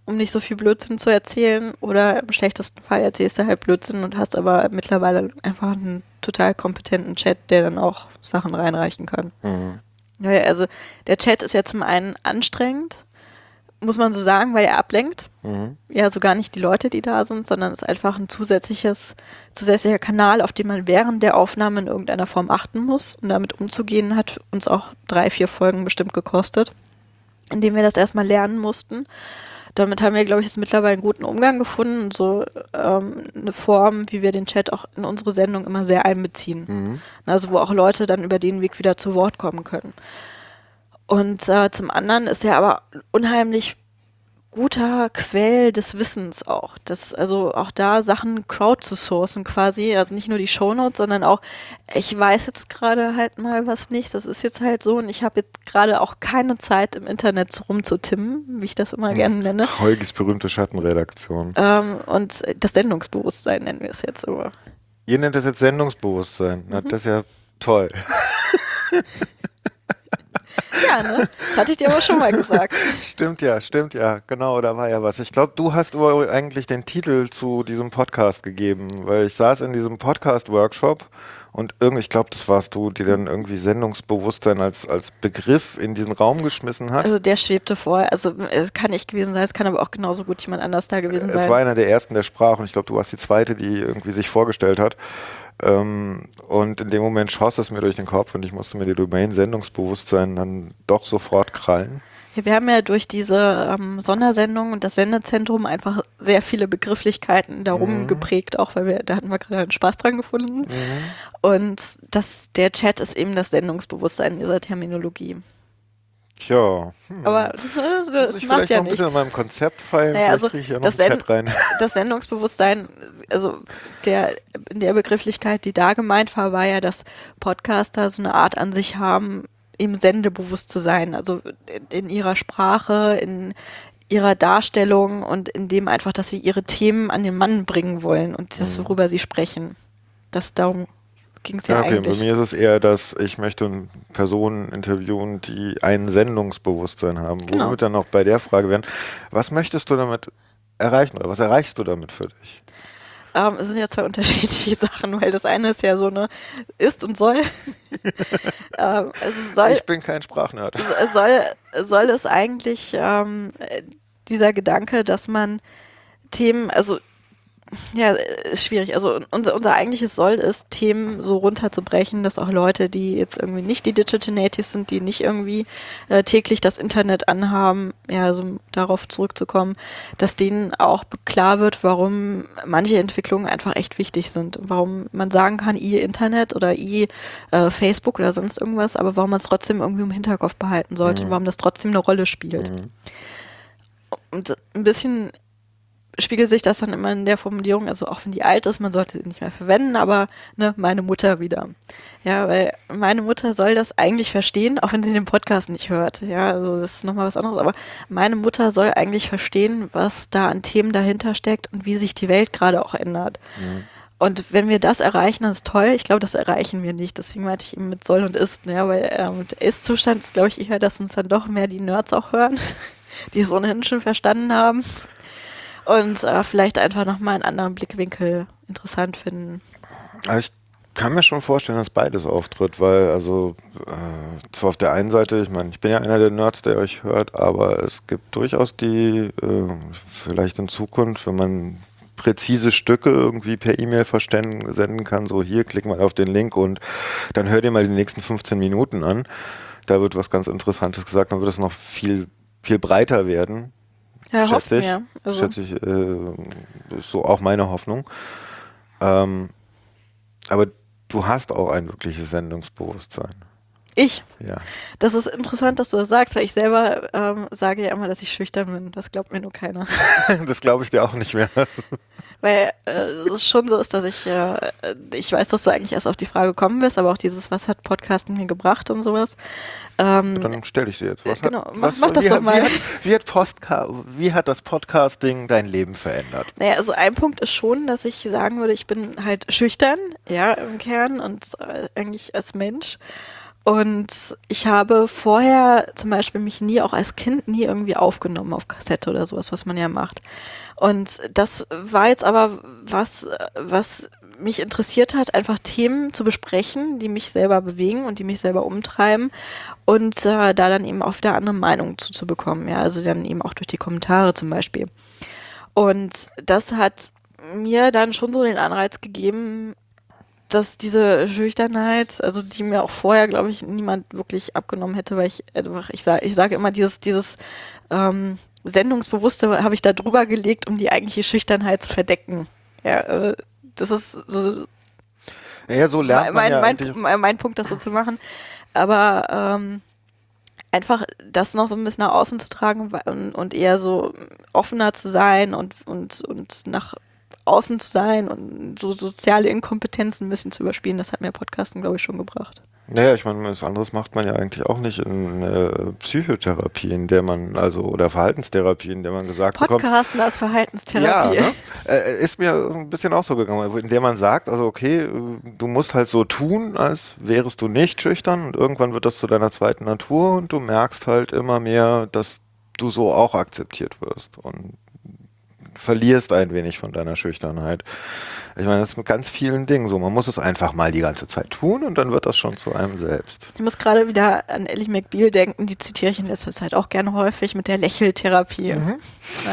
um nicht so viel Blödsinn zu erzählen. Oder im schlechtesten Fall erzählst du halt Blödsinn und hast aber mittlerweile einfach einen total kompetenten Chat, der dann auch Sachen reinreichen kann. Mhm. Also der Chat ist ja zum einen anstrengend, muss man so sagen, weil er ablenkt. Mhm. Ja, so gar nicht die Leute, die da sind, sondern es ist einfach ein zusätzliches, zusätzlicher Kanal, auf den man während der Aufnahme in irgendeiner Form achten muss. Und damit umzugehen hat uns auch drei, vier Folgen bestimmt gekostet, indem wir das erstmal lernen mussten. Damit haben wir, glaube ich, jetzt mittlerweile einen guten Umgang gefunden und so ähm, eine Form, wie wir den Chat auch in unsere Sendung immer sehr einbeziehen. Mhm. Also wo auch Leute dann über den Weg wieder zu Wort kommen können. Und äh, zum anderen ist ja aber unheimlich guter Quell des Wissens auch. Das, also auch da Sachen crowd zu sourcen quasi, also nicht nur die Shownotes, sondern auch, ich weiß jetzt gerade halt mal was nicht, das ist jetzt halt so und ich habe jetzt gerade auch keine Zeit im Internet rumzutimmen, wie ich das immer gerne nenne. Heugis berühmte Schattenredaktion. Ähm, und das Sendungsbewusstsein nennen wir es jetzt immer. Ihr nennt das jetzt Sendungsbewusstsein. Na, mhm. Das ist ja toll. Ja, ne? Das hatte ich dir aber schon mal gesagt. stimmt ja, stimmt ja. Genau, da war ja was. Ich glaube, du hast eigentlich den Titel zu diesem Podcast gegeben, weil ich saß in diesem Podcast-Workshop und irgendwie, ich glaube, das warst du, die dann irgendwie Sendungsbewusstsein als, als Begriff in diesen Raum geschmissen hat. Also der schwebte vor. Also es kann ich gewesen sein, es kann aber auch genauso gut jemand anders da gewesen sein. Es war einer der ersten, der sprach und ich glaube, du warst die zweite, die irgendwie sich vorgestellt hat. Ähm, und in dem Moment schoss es mir durch den Kopf und ich musste mir die Domain Sendungsbewusstsein dann doch sofort krallen. Ja, wir haben ja durch diese ähm, Sondersendung und das Sendezentrum einfach sehr viele Begrifflichkeiten darum mhm. geprägt, auch weil wir, da hatten wir gerade einen Spaß dran gefunden. Mhm. Und das, der Chat ist eben das Sendungsbewusstsein dieser Terminologie. Tja. Hm. Aber das, das, das ich macht ja noch ein bisschen an meinem Konzept feilen, naja, also ich ja das, Chat rein. das Sendungsbewusstsein, also der, in der Begrifflichkeit, die da gemeint war, war ja, dass Podcaster so eine Art an sich haben, eben sendebewusst zu sein. Also in, in ihrer Sprache, in ihrer Darstellung und in dem einfach, dass sie ihre Themen an den Mann bringen wollen und das, mhm. worüber sie sprechen. Das darum ging es ja, ja okay. eigentlich. Bei mir ist es eher, dass ich möchte Personen interviewen, die ein Sendungsbewusstsein haben. Genau. Wo wir dann auch bei der Frage werden, was möchtest du damit erreichen oder was erreichst du damit für dich? Ähm, es sind ja zwei unterschiedliche Sachen, weil das eine ist ja so eine ist und soll. ähm, soll ich bin kein Sprachnerd. Soll, soll es eigentlich ähm, dieser Gedanke, dass man Themen, also ja, ist schwierig. Also unser, unser eigentliches Soll ist, Themen so runterzubrechen, dass auch Leute, die jetzt irgendwie nicht die Digital Natives sind, die nicht irgendwie äh, täglich das Internet anhaben, ja, also darauf zurückzukommen, dass denen auch klar wird, warum manche Entwicklungen einfach echt wichtig sind. Warum man sagen kann, ihr Internet oder ihr äh, Facebook oder sonst irgendwas, aber warum man es trotzdem irgendwie im Hinterkopf behalten sollte mhm. und warum das trotzdem eine Rolle spielt. Mhm. Und ein bisschen spiegelt sich das dann immer in der Formulierung, also auch wenn die alt ist, man sollte sie nicht mehr verwenden, aber ne, meine Mutter wieder. Ja, weil meine Mutter soll das eigentlich verstehen, auch wenn sie den Podcast nicht hört. Ja, also das ist nochmal was anderes, aber meine Mutter soll eigentlich verstehen, was da an Themen dahinter steckt und wie sich die Welt gerade auch ändert. Mhm. Und wenn wir das erreichen, das ist toll. Ich glaube, das erreichen wir nicht. Deswegen meinte ich eben mit soll und ist, ne? weil ähm, der Ist-Zustand ist, glaube ich, eher, dass uns dann doch mehr die Nerds auch hören, die es ohnehin schon verstanden haben und äh, vielleicht einfach nochmal einen anderen Blickwinkel interessant finden. ich kann mir schon vorstellen, dass beides auftritt, weil also äh, zwar auf der einen Seite, ich meine, ich bin ja einer der Nerds, der euch hört, aber es gibt durchaus die, äh, vielleicht in Zukunft, wenn man präzise Stücke irgendwie per E-Mail senden kann, so hier, klick mal auf den Link und dann hör dir mal die nächsten 15 Minuten an. Da wird was ganz Interessantes gesagt, dann wird es noch viel, viel breiter werden. Ja, schätze ich. Also. Schätze ich, äh, ist so auch meine Hoffnung. Ähm, aber du hast auch ein wirkliches Sendungsbewusstsein. Ich? Ja. Das ist interessant, dass du das sagst, weil ich selber ähm, sage ja immer, dass ich schüchtern bin. Das glaubt mir nur keiner. das glaube ich dir auch nicht mehr. Weil äh, es schon so ist, dass ich, äh, ich weiß, dass du eigentlich erst auf die Frage gekommen bist, aber auch dieses, was hat Podcasten mir gebracht und sowas. Ähm, Dann stelle ich sie jetzt. Was genau, hat, was, mach, mach das doch mal. Wie hat, wie, hat Postka wie hat das Podcasting dein Leben verändert? Naja, also ein Punkt ist schon, dass ich sagen würde, ich bin halt schüchtern, ja, im Kern und äh, eigentlich als Mensch. Und ich habe vorher zum Beispiel mich nie, auch als Kind, nie irgendwie aufgenommen auf Kassette oder sowas, was man ja macht. Und das war jetzt aber was, was mich interessiert hat, einfach Themen zu besprechen, die mich selber bewegen und die mich selber umtreiben und äh, da dann eben auch wieder andere Meinungen zu, zu bekommen. Ja, also dann eben auch durch die Kommentare zum Beispiel. Und das hat mir dann schon so den Anreiz gegeben, dass diese Schüchternheit, also die mir auch vorher, glaube ich, niemand wirklich abgenommen hätte, weil ich einfach, ich sage, ich sage immer, dieses, dieses ähm, Sendungsbewusste habe ich da drüber gelegt, um die eigentliche Schüchternheit zu verdecken. Ja, äh, das ist so. Ja, so lernt mein, man mein, ja mein, mein, Punkt, das so zu machen. Aber ähm, einfach das noch so ein bisschen nach außen zu tragen und, und eher so offener zu sein und, und, und nach außen zu sein und so soziale Inkompetenzen ein bisschen zu überspielen, das hat mir Podcasten, glaube ich, schon gebracht. Naja, ich meine, was anderes macht man ja eigentlich auch nicht in äh, Psychotherapie, in der man, also, oder Verhaltenstherapie, in der man gesagt Podcasten bekommt. Podcasten als Verhaltenstherapie. Ja, ne? äh, ist mir ein bisschen auch so gegangen, in der man sagt, also okay, du musst halt so tun, als wärest du nicht schüchtern und irgendwann wird das zu deiner zweiten Natur und du merkst halt immer mehr, dass du so auch akzeptiert wirst und verlierst ein wenig von deiner Schüchternheit. Ich meine, das ist mit ganz vielen Dingen so. Man muss es einfach mal die ganze Zeit tun und dann wird das schon zu einem selbst. Ich muss gerade wieder an Ellie McBeal denken, die zitiere ich in letzter Zeit auch gerne häufig mit der Lächeltherapie. Mhm.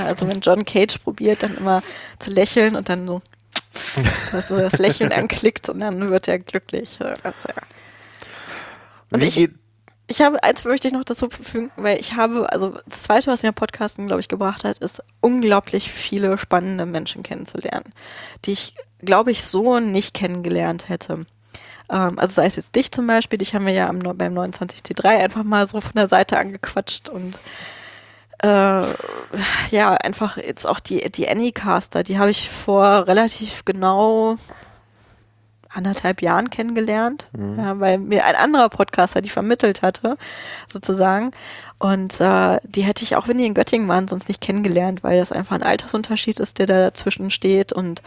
Also wenn John Cage probiert, dann immer zu lächeln und dann so dass das Lächeln anklickt und dann wird er glücklich. Also, ja. Und Wie ich, ich habe, eins möchte ich noch dazu fügen, weil ich habe, also das zweite, was mir Podcasten, glaube ich, gebracht hat, ist unglaublich viele spannende Menschen kennenzulernen, die ich, glaube ich, so nicht kennengelernt hätte. Ähm, also sei es jetzt dich zum Beispiel, dich haben wir ja am, beim 29C3 einfach mal so von der Seite angequatscht und äh, ja, einfach jetzt auch die, die Anycaster, die habe ich vor relativ genau anderthalb Jahren kennengelernt, mhm. ja, weil mir ein anderer Podcaster die vermittelt hatte, sozusagen. Und äh, die hätte ich auch, wenn die in Göttingen waren, sonst nicht kennengelernt, weil das einfach ein Altersunterschied ist, der da dazwischen steht und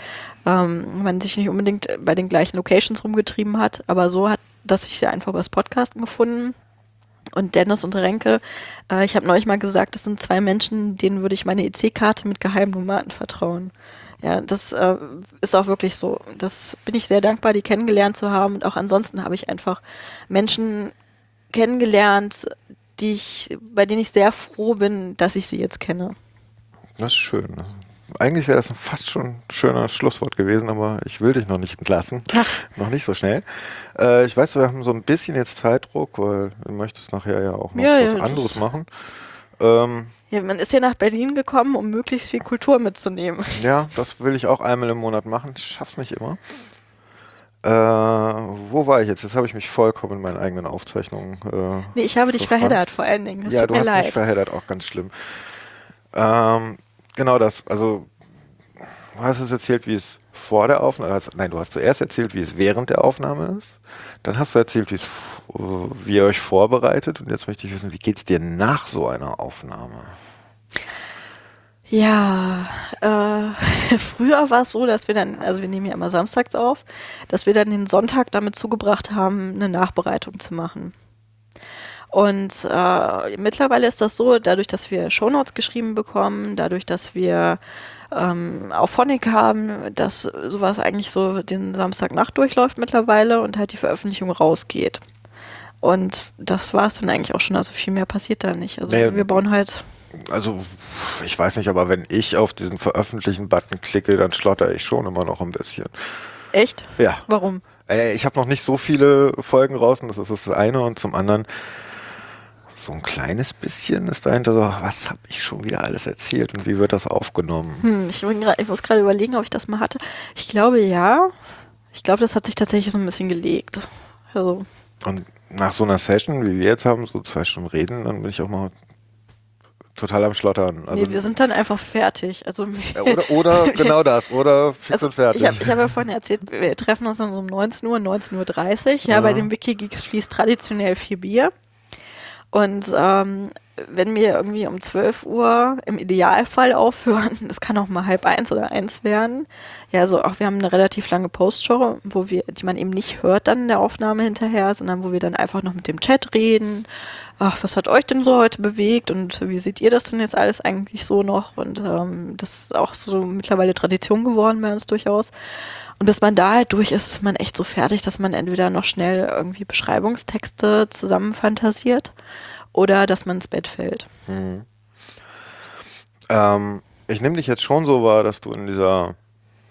ähm, man sich nicht unbedingt bei den gleichen Locations rumgetrieben hat. Aber so hat dass ich sie einfach über das Podcasten gefunden. Und Dennis und Renke, äh, ich habe neulich mal gesagt, das sind zwei Menschen, denen würde ich meine EC-Karte mit Geheimnummer anvertrauen. Ja, das äh, ist auch wirklich so. Das bin ich sehr dankbar, die kennengelernt zu haben. Und auch ansonsten habe ich einfach Menschen kennengelernt, die ich, bei denen ich sehr froh bin, dass ich sie jetzt kenne. Das ist schön. Eigentlich wäre das fast schon ein schöner Schlusswort gewesen, aber ich will dich noch nicht entlassen. Ach. Noch nicht so schnell. Äh, ich weiß, wir haben so ein bisschen jetzt Zeitdruck, weil du möchtest nachher ja auch noch ja, was ja, anderes machen. Ähm, ja, man ist ja nach Berlin gekommen, um möglichst viel Kultur mitzunehmen. Ja, das will ich auch einmal im Monat machen. Ich schaff's nicht immer. Äh, wo war ich jetzt? Jetzt habe ich mich vollkommen in meinen eigenen Aufzeichnungen. Äh, nee, ich habe dich verheddert vor allen Dingen. Das ja, du hast leid. mich verheddert, auch ganz schlimm. Ähm, genau das. Also, du hast es erzählt, wie es vor der Aufnahme, also, nein, du hast zuerst erzählt, wie es während der Aufnahme ist. Dann hast du erzählt, wie, es, wie ihr euch vorbereitet. Und jetzt möchte ich wissen, wie geht es dir nach so einer Aufnahme? Ja, äh, früher war es so, dass wir dann, also wir nehmen ja immer samstags auf, dass wir dann den Sonntag damit zugebracht haben, eine Nachbereitung zu machen. Und äh, mittlerweile ist das so, dadurch, dass wir Shownotes geschrieben bekommen, dadurch, dass wir ähm, auch Phonic haben, dass sowas eigentlich so den Samstagnacht durchläuft mittlerweile und halt die Veröffentlichung rausgeht. Und das war es dann eigentlich auch schon, also viel mehr passiert da nicht. Also naja, wir bauen halt also ich weiß nicht, aber wenn ich auf diesen Veröffentlichen-Button klicke, dann schlotter ich schon immer noch ein bisschen. Echt? Ja. Warum? Äh, ich habe noch nicht so viele Folgen raus und das ist das eine und zum anderen so ein kleines bisschen ist dahinter so, was habe ich schon wieder alles erzählt und wie wird das aufgenommen? Hm, ich, grad, ich muss gerade überlegen, ob ich das mal hatte. Ich glaube ja. Ich glaube, das hat sich tatsächlich so ein bisschen gelegt. Also. Und nach so einer Session, wie wir jetzt haben, so zwei Stunden reden, dann bin ich auch mal total am Schlottern. Also nee, wir sind dann einfach fertig. Also oder, oder genau das, oder fix also und fertig. Ich habe hab ja vorhin erzählt, wir treffen uns dann so um 19 Uhr, 19.30 Uhr. Ja, ja, bei dem Wikigeeks fließt traditionell viel Bier. Und ähm, wenn wir irgendwie um 12 Uhr im Idealfall aufhören, das kann auch mal halb eins oder eins werden. Ja, also auch wir haben eine relativ lange Postshow, wo wir, die man eben nicht hört dann in der Aufnahme hinterher, sondern wo wir dann einfach noch mit dem Chat reden. Ach, was hat euch denn so heute bewegt und wie seht ihr das denn jetzt alles eigentlich so noch? Und ähm, das ist auch so mittlerweile Tradition geworden bei uns durchaus. Und bis man da halt durch ist, ist man echt so fertig, dass man entweder noch schnell irgendwie Beschreibungstexte zusammenfantasiert oder dass man ins Bett fällt. Mhm. Ähm, ich nehme dich jetzt schon so wahr, dass du in dieser,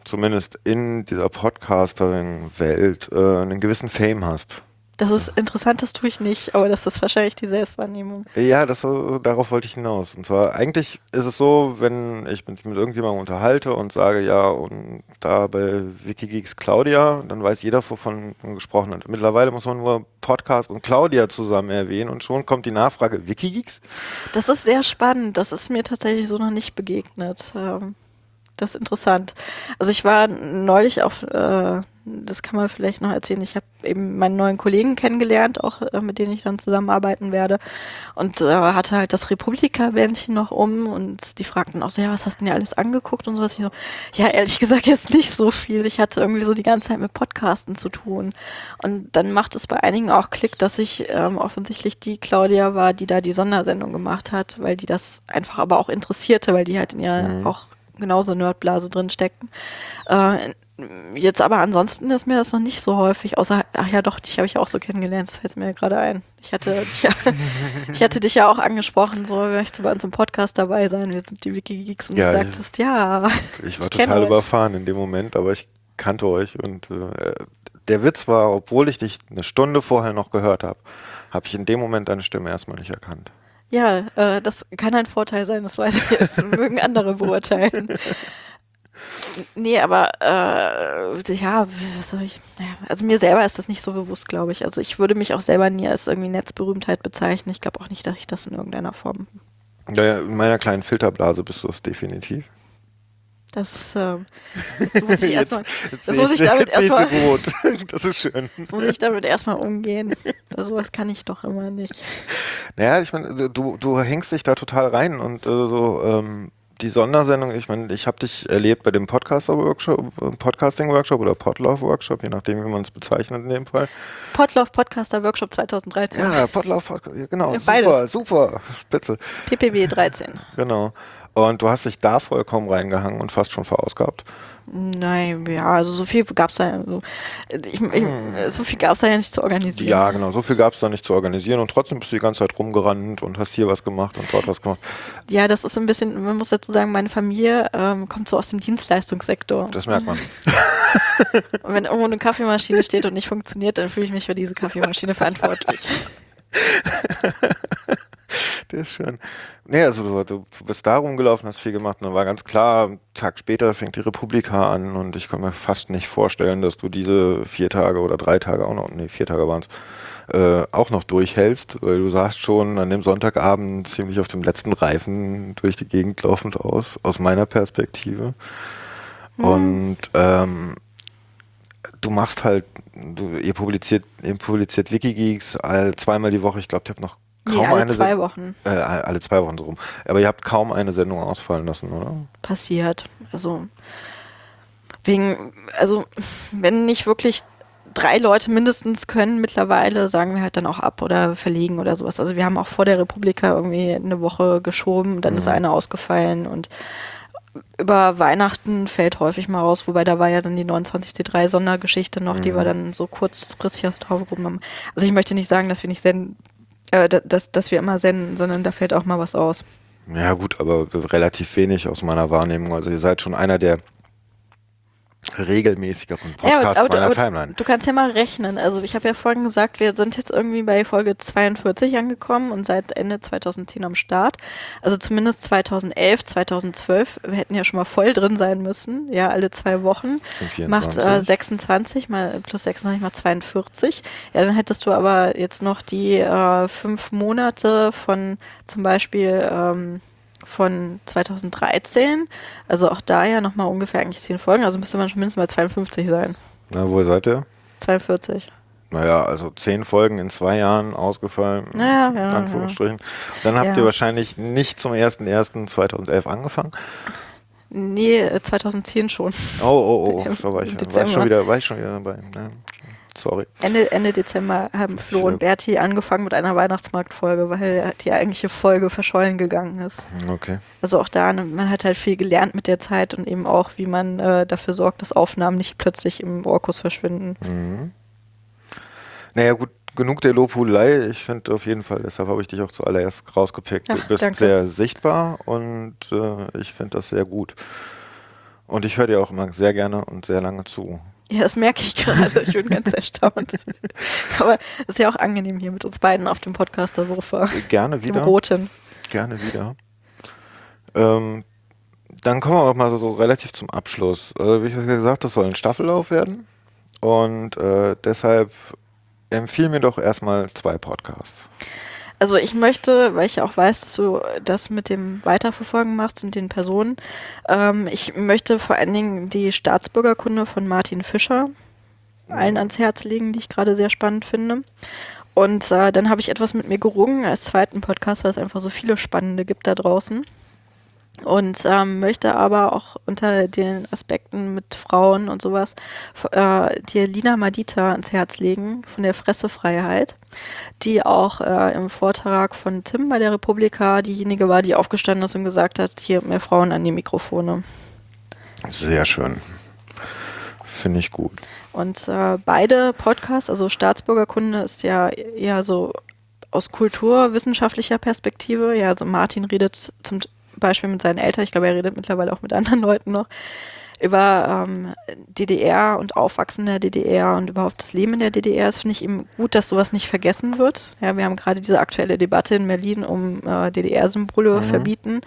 zumindest in dieser Podcasterin-Welt, äh, einen gewissen Fame hast. Das ist interessant, das tue ich nicht, aber das ist wahrscheinlich die Selbstwahrnehmung. Ja, das, äh, darauf wollte ich hinaus. Und zwar, eigentlich ist es so, wenn ich mich mit irgendjemandem unterhalte und sage, ja, und da bei Wikigeeks Claudia, dann weiß jeder, wovon man gesprochen hat. Mittlerweile muss man nur Podcast und Claudia zusammen erwähnen und schon kommt die Nachfrage, Wikigeeks? Das ist sehr spannend. Das ist mir tatsächlich so noch nicht begegnet. Ähm, das ist interessant. Also ich war neulich auf, äh, das kann man vielleicht noch erzählen, ich habe eben meinen neuen Kollegen kennengelernt, auch äh, mit denen ich dann zusammenarbeiten werde und äh, hatte halt das Republika-Bändchen noch um und die fragten auch so, ja, was hast du denn ja alles angeguckt und sowas. Ich so, ja, ehrlich gesagt jetzt nicht so viel. Ich hatte irgendwie so die ganze Zeit mit Podcasten zu tun und dann macht es bei einigen auch Klick, dass ich ähm, offensichtlich die Claudia war, die da die Sondersendung gemacht hat, weil die das einfach aber auch interessierte, weil die halt in ihrer mhm. auch genauso Nerdblase drin stecken. Äh, jetzt aber ansonsten ist mir das noch nicht so häufig, außer, ach ja doch, dich habe ich auch so kennengelernt, das fällt mir gerade ein. Ich hatte, dich ja, ich hatte dich ja auch angesprochen, so möchtest du bei uns im Podcast dabei sein, wir sind die Wikigeeks und ja, du sagtest, ja. Ich war ich total überfahren in dem Moment, aber ich kannte euch und äh, der Witz war, obwohl ich dich eine Stunde vorher noch gehört habe, habe ich in dem Moment deine Stimme erstmal nicht erkannt. Ja, äh, das kann ein Vorteil sein, das weiß ich jetzt. mögen andere beurteilen. Nee, aber äh, ja, was soll ich, naja, also mir selber ist das nicht so bewusst, glaube ich. Also ich würde mich auch selber nie als irgendwie Netzberühmtheit bezeichnen. Ich glaube auch nicht, dass ich das in irgendeiner Form. Ja, in meiner kleinen Filterblase bist du es definitiv. Das ist, ähm, das muss ich erstmal, das muss ich damit erstmal, das ist schön. Das muss ich damit erstmal umgehen. Sowas kann ich doch immer nicht. Naja, ich meine, du, du hängst dich da total rein und äh, so, ähm, die Sondersendung, ich meine, ich habe dich erlebt bei dem Podcaster-Workshop, Podcasting-Workshop oder Podlove-Workshop, je nachdem, wie man es bezeichnet in dem Fall. Podlove Podcaster-Workshop 2013. Ja, Podlove, genau, Beides. super, super, spitze. PPW 13. Genau. Und du hast dich da vollkommen reingehangen und fast schon verausgabt. Nein, ja, also so viel gab es da, also ich, ich, so viel gab es da ja nicht zu organisieren. Ja, genau, so viel gab es da nicht zu organisieren und trotzdem bist du die ganze Zeit rumgerannt und hast hier was gemacht und dort was gemacht. Ja, das ist ein bisschen, man muss dazu sagen, meine Familie ähm, kommt so aus dem Dienstleistungssektor. Das merkt man. und wenn irgendwo eine Kaffeemaschine steht und nicht funktioniert, dann fühle ich mich für diese Kaffeemaschine verantwortlich. Der ist schön. Nee, also du, du bist da rumgelaufen, hast viel gemacht und dann war ganz klar, einen Tag später fängt die Republika an und ich kann mir fast nicht vorstellen, dass du diese vier Tage oder drei Tage auch noch, nee, vier Tage waren es, äh, auch noch durchhältst, weil du sahst schon an dem Sonntagabend ziemlich auf dem letzten Reifen durch die Gegend laufend aus, aus meiner Perspektive. Mhm. Und ähm, du machst halt, du, ihr publiziert, ihr publiziert Wikigeeks all, zweimal die Woche. Ich glaube, ich habe noch kaum nee, alle eine zwei Wochen. Äh, alle zwei Wochen so rum. Aber ihr habt kaum eine Sendung ausfallen lassen, oder? Passiert. Also wegen, also wenn nicht wirklich drei Leute mindestens können mittlerweile, sagen wir halt dann auch ab oder verlegen oder sowas. Also wir haben auch vor der Republika irgendwie eine Woche geschoben, dann mhm. ist eine ausgefallen und über Weihnachten fällt häufig mal raus, wobei da war ja dann die 29C3 Sondergeschichte noch, mhm. die wir dann so kurzfristig aus drauf haben. Also ich möchte nicht sagen, dass wir nicht senden, äh, dass, dass wir immer senden, sondern da fällt auch mal was aus. Ja gut, aber relativ wenig aus meiner Wahrnehmung. Also ihr seid schon einer der regelmäßigeren Podcasts ja, aber, meiner aber Timeline. Du kannst ja mal rechnen. Also ich habe ja vorhin gesagt, wir sind jetzt irgendwie bei Folge 42 angekommen und seit Ende 2010 am Start. Also zumindest 2011, 2012. Wir hätten ja schon mal voll drin sein müssen. Ja, alle zwei Wochen. Macht äh, 26 mal plus 26 mal 42. Ja, dann hättest du aber jetzt noch die äh, fünf Monate von zum Beispiel ähm, von 2013. Also auch da ja nochmal ungefähr eigentlich zehn Folgen. Also müsste man schon mindestens mal 52 sein. Na, wo seid ihr? 42. Naja, also zehn Folgen in zwei Jahren ausgefallen. Ja, ja, in Anführungsstrichen. Ja. Dann habt ja. ihr wahrscheinlich nicht zum 01.01.2011 angefangen. Nee, 2010 schon. Oh, oh, oh, da war ich, war ich, schon, wieder, war ich schon wieder dabei. Sorry. Ende, Ende Dezember haben Flo Schön. und Berti angefangen mit einer Weihnachtsmarktfolge, weil die eigentliche Folge verschollen gegangen ist. Okay. Also auch da, man hat halt viel gelernt mit der Zeit und eben auch, wie man äh, dafür sorgt, dass Aufnahmen nicht plötzlich im Orkus verschwinden. Mhm. Naja, gut, genug der Lobhudelei. Ich finde auf jeden Fall, deshalb habe ich dich auch zuallererst rausgepickt. Ach, du bist danke. sehr sichtbar und äh, ich finde das sehr gut. Und ich höre dir auch immer sehr gerne und sehr lange zu. Ja, das merke ich gerade. Ich bin ganz erstaunt. Aber es ist ja auch angenehm hier mit uns beiden auf dem Podcaster-Sofa. Gerne Dem wieder. roten. Gerne wieder. Ähm, dann kommen wir auch mal so, relativ zum Abschluss. Äh, wie ich gesagt, das soll ein Staffellauf werden. Und äh, deshalb empfiehl mir doch erstmal zwei Podcasts. Also ich möchte, weil ich ja auch weiß, dass du das mit dem Weiterverfolgen machst und den Personen, ähm, ich möchte vor allen Dingen die Staatsbürgerkunde von Martin Fischer allen ans Herz legen, die ich gerade sehr spannend finde. Und äh, dann habe ich etwas mit mir gerungen als zweiten Podcast, weil es einfach so viele spannende gibt da draußen. Und ähm, möchte aber auch unter den Aspekten mit Frauen und sowas äh, dir Lina Madita ans Herz legen von der Fressefreiheit, die auch äh, im Vortrag von Tim bei der Republika diejenige war, die aufgestanden ist und gesagt hat, hier mehr Frauen an die Mikrofone. Sehr schön. Finde ich gut. Und äh, beide Podcasts, also Staatsbürgerkunde ist ja eher so aus kulturwissenschaftlicher Perspektive. Ja, also Martin redet zum Beispiel mit seinen Eltern, ich glaube, er redet mittlerweile auch mit anderen Leuten noch, über ähm, DDR und Aufwachsen in der DDR und überhaupt das Leben in der DDR. Das finde ich eben gut, dass sowas nicht vergessen wird. Ja, wir haben gerade diese aktuelle Debatte in Berlin um äh, DDR-Symbole verbieten.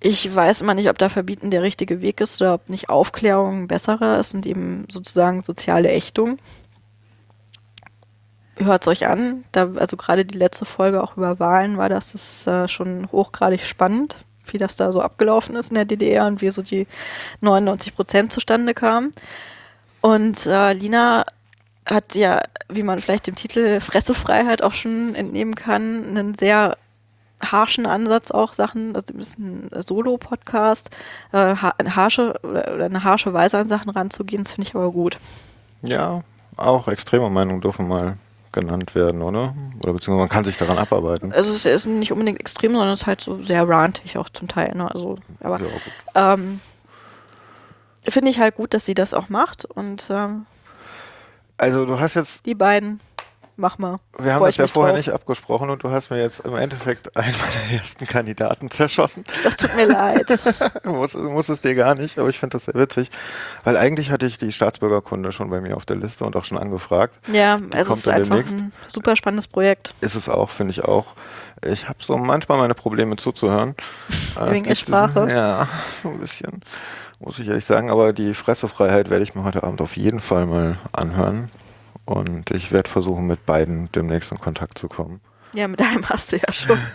Ich weiß immer nicht, ob da Verbieten der richtige Weg ist oder ob nicht Aufklärung besserer ist und eben sozusagen soziale Ächtung. Hört es euch an. Da, also gerade die letzte Folge auch über Wahlen war das ist, äh, schon hochgradig spannend, wie das da so abgelaufen ist in der DDR und wie so die 99 Prozent zustande kamen. Und äh, Lina hat ja, wie man vielleicht dem Titel Fressefreiheit auch schon entnehmen kann, einen sehr harschen Ansatz auch Sachen, das ist ein Solo-Podcast, äh, eine harsche oder, eine harsche Weise an Sachen ranzugehen, das finde ich aber gut. Ja, auch extreme Meinungen dürfen mal genannt werden, oder? Oder beziehungsweise man kann sich daran abarbeiten. Also es ist nicht unbedingt extrem, sondern es ist halt so sehr rantig auch zum Teil. Ne? Also, aber Ja, ähm, finde ich halt gut, dass sie das auch macht und ähm, Also du hast jetzt, die beiden, mach mal. wir haben das ja vorher drauf. nicht abgesprochen und du hast mir jetzt im Endeffekt einen meiner ersten Kandidaten zerschossen. Das tut mir leid. muss, muss es dir gar nicht, aber ich finde das sehr witzig, weil eigentlich hatte ich die Staatsbürgerkunde schon bei mir auf der Liste und auch schon angefragt. Ja, es kommt ist einfach demnächst. ein super spannendes Projekt. Ist es auch, finde ich auch. Ich habe so manchmal meine Probleme zuzuhören. Es Wegen der Sprache? Ja, so ein bisschen, muss ich ehrlich sagen. Aber die Fressefreiheit werde ich mir heute Abend auf jeden Fall mal anhören. Und ich werde versuchen, mit beiden demnächst in Kontakt zu kommen. Ja, mit einem hast du ja schon.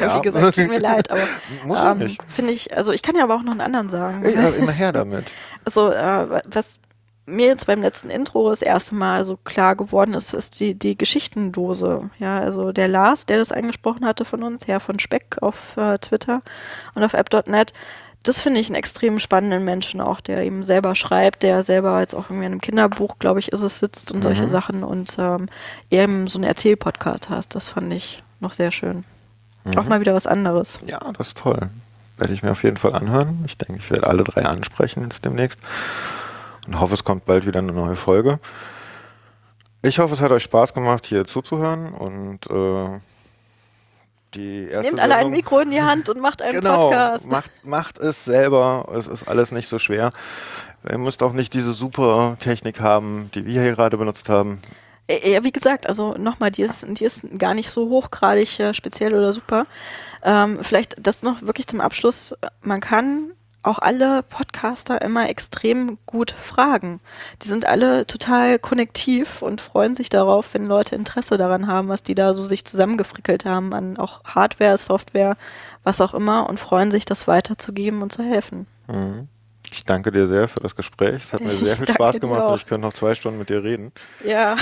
Ja. Wie gesagt, tut mir leid, aber Muss ähm, nicht. finde ich, also ich kann ja aber auch noch einen anderen sagen. Ja, immer her damit. Also, äh, was mir jetzt beim letzten Intro das erste Mal so klar geworden ist, ist die, die Geschichtendose. Ja, also der Lars, der das angesprochen hatte von uns, Herr von Speck auf äh, Twitter und auf app.net, das finde ich einen extrem spannenden Menschen auch, der eben selber schreibt, der selber jetzt auch irgendwie in einem Kinderbuch, glaube ich, ist es, sitzt und solche Sachen und ähm, eben so einen Erzählpodcast hast. Das fand ich noch sehr schön. Auch mal wieder was anderes. Ja, das ist toll. Werde ich mir auf jeden Fall anhören. Ich denke, ich werde alle drei ansprechen jetzt demnächst. Und hoffe, es kommt bald wieder eine neue Folge. Ich hoffe, es hat euch Spaß gemacht, hier zuzuhören. Und äh, die erste Nehmt alle ein Sendung- Mikro in die Hand und macht einen Genau, Podcast. macht, macht es selber. Es ist alles nicht so schwer. Ihr müsst auch nicht diese super Technik haben, die wir hier gerade benutzt haben. Äh, Ja, wie gesagt, also nochmal, die ist, die ist gar nicht so hochgradig äh, speziell oder super. Ähm, vielleicht das noch wirklich zum Abschluss. Man kann auch alle Podcaster immer extrem gut fragen. Die sind alle total konnektiv und freuen sich darauf, wenn Leute Interesse daran haben, was die da so sich zusammengefrickelt haben an auch Hardware, Software, was auch immer und freuen sich, das weiterzugeben und zu helfen. Ich danke dir sehr für das Gespräch. Es hat mir sehr viel Spaß gemacht und ich könnte noch zwei Stunden mit dir reden. Ja,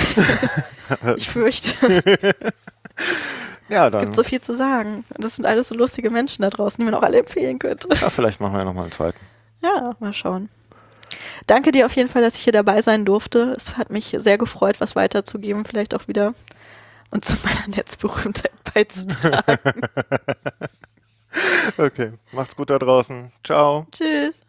ich fürchte. Ja, Es gibt so viel zu sagen. Das sind alles so lustige Menschen da draußen, die man auch alle empfehlen könnte. Ja, vielleicht machen wir ja nochmal einen zweiten. Ja, mal schauen. Danke dir auf jeden Fall, dass ich hier dabei sein durfte. Es hat mich sehr gefreut, was weiterzugeben, vielleicht auch wieder und zu meiner Netzberühmtheit beizutragen. Okay, macht's gut da draußen. Ciao. Tschüss.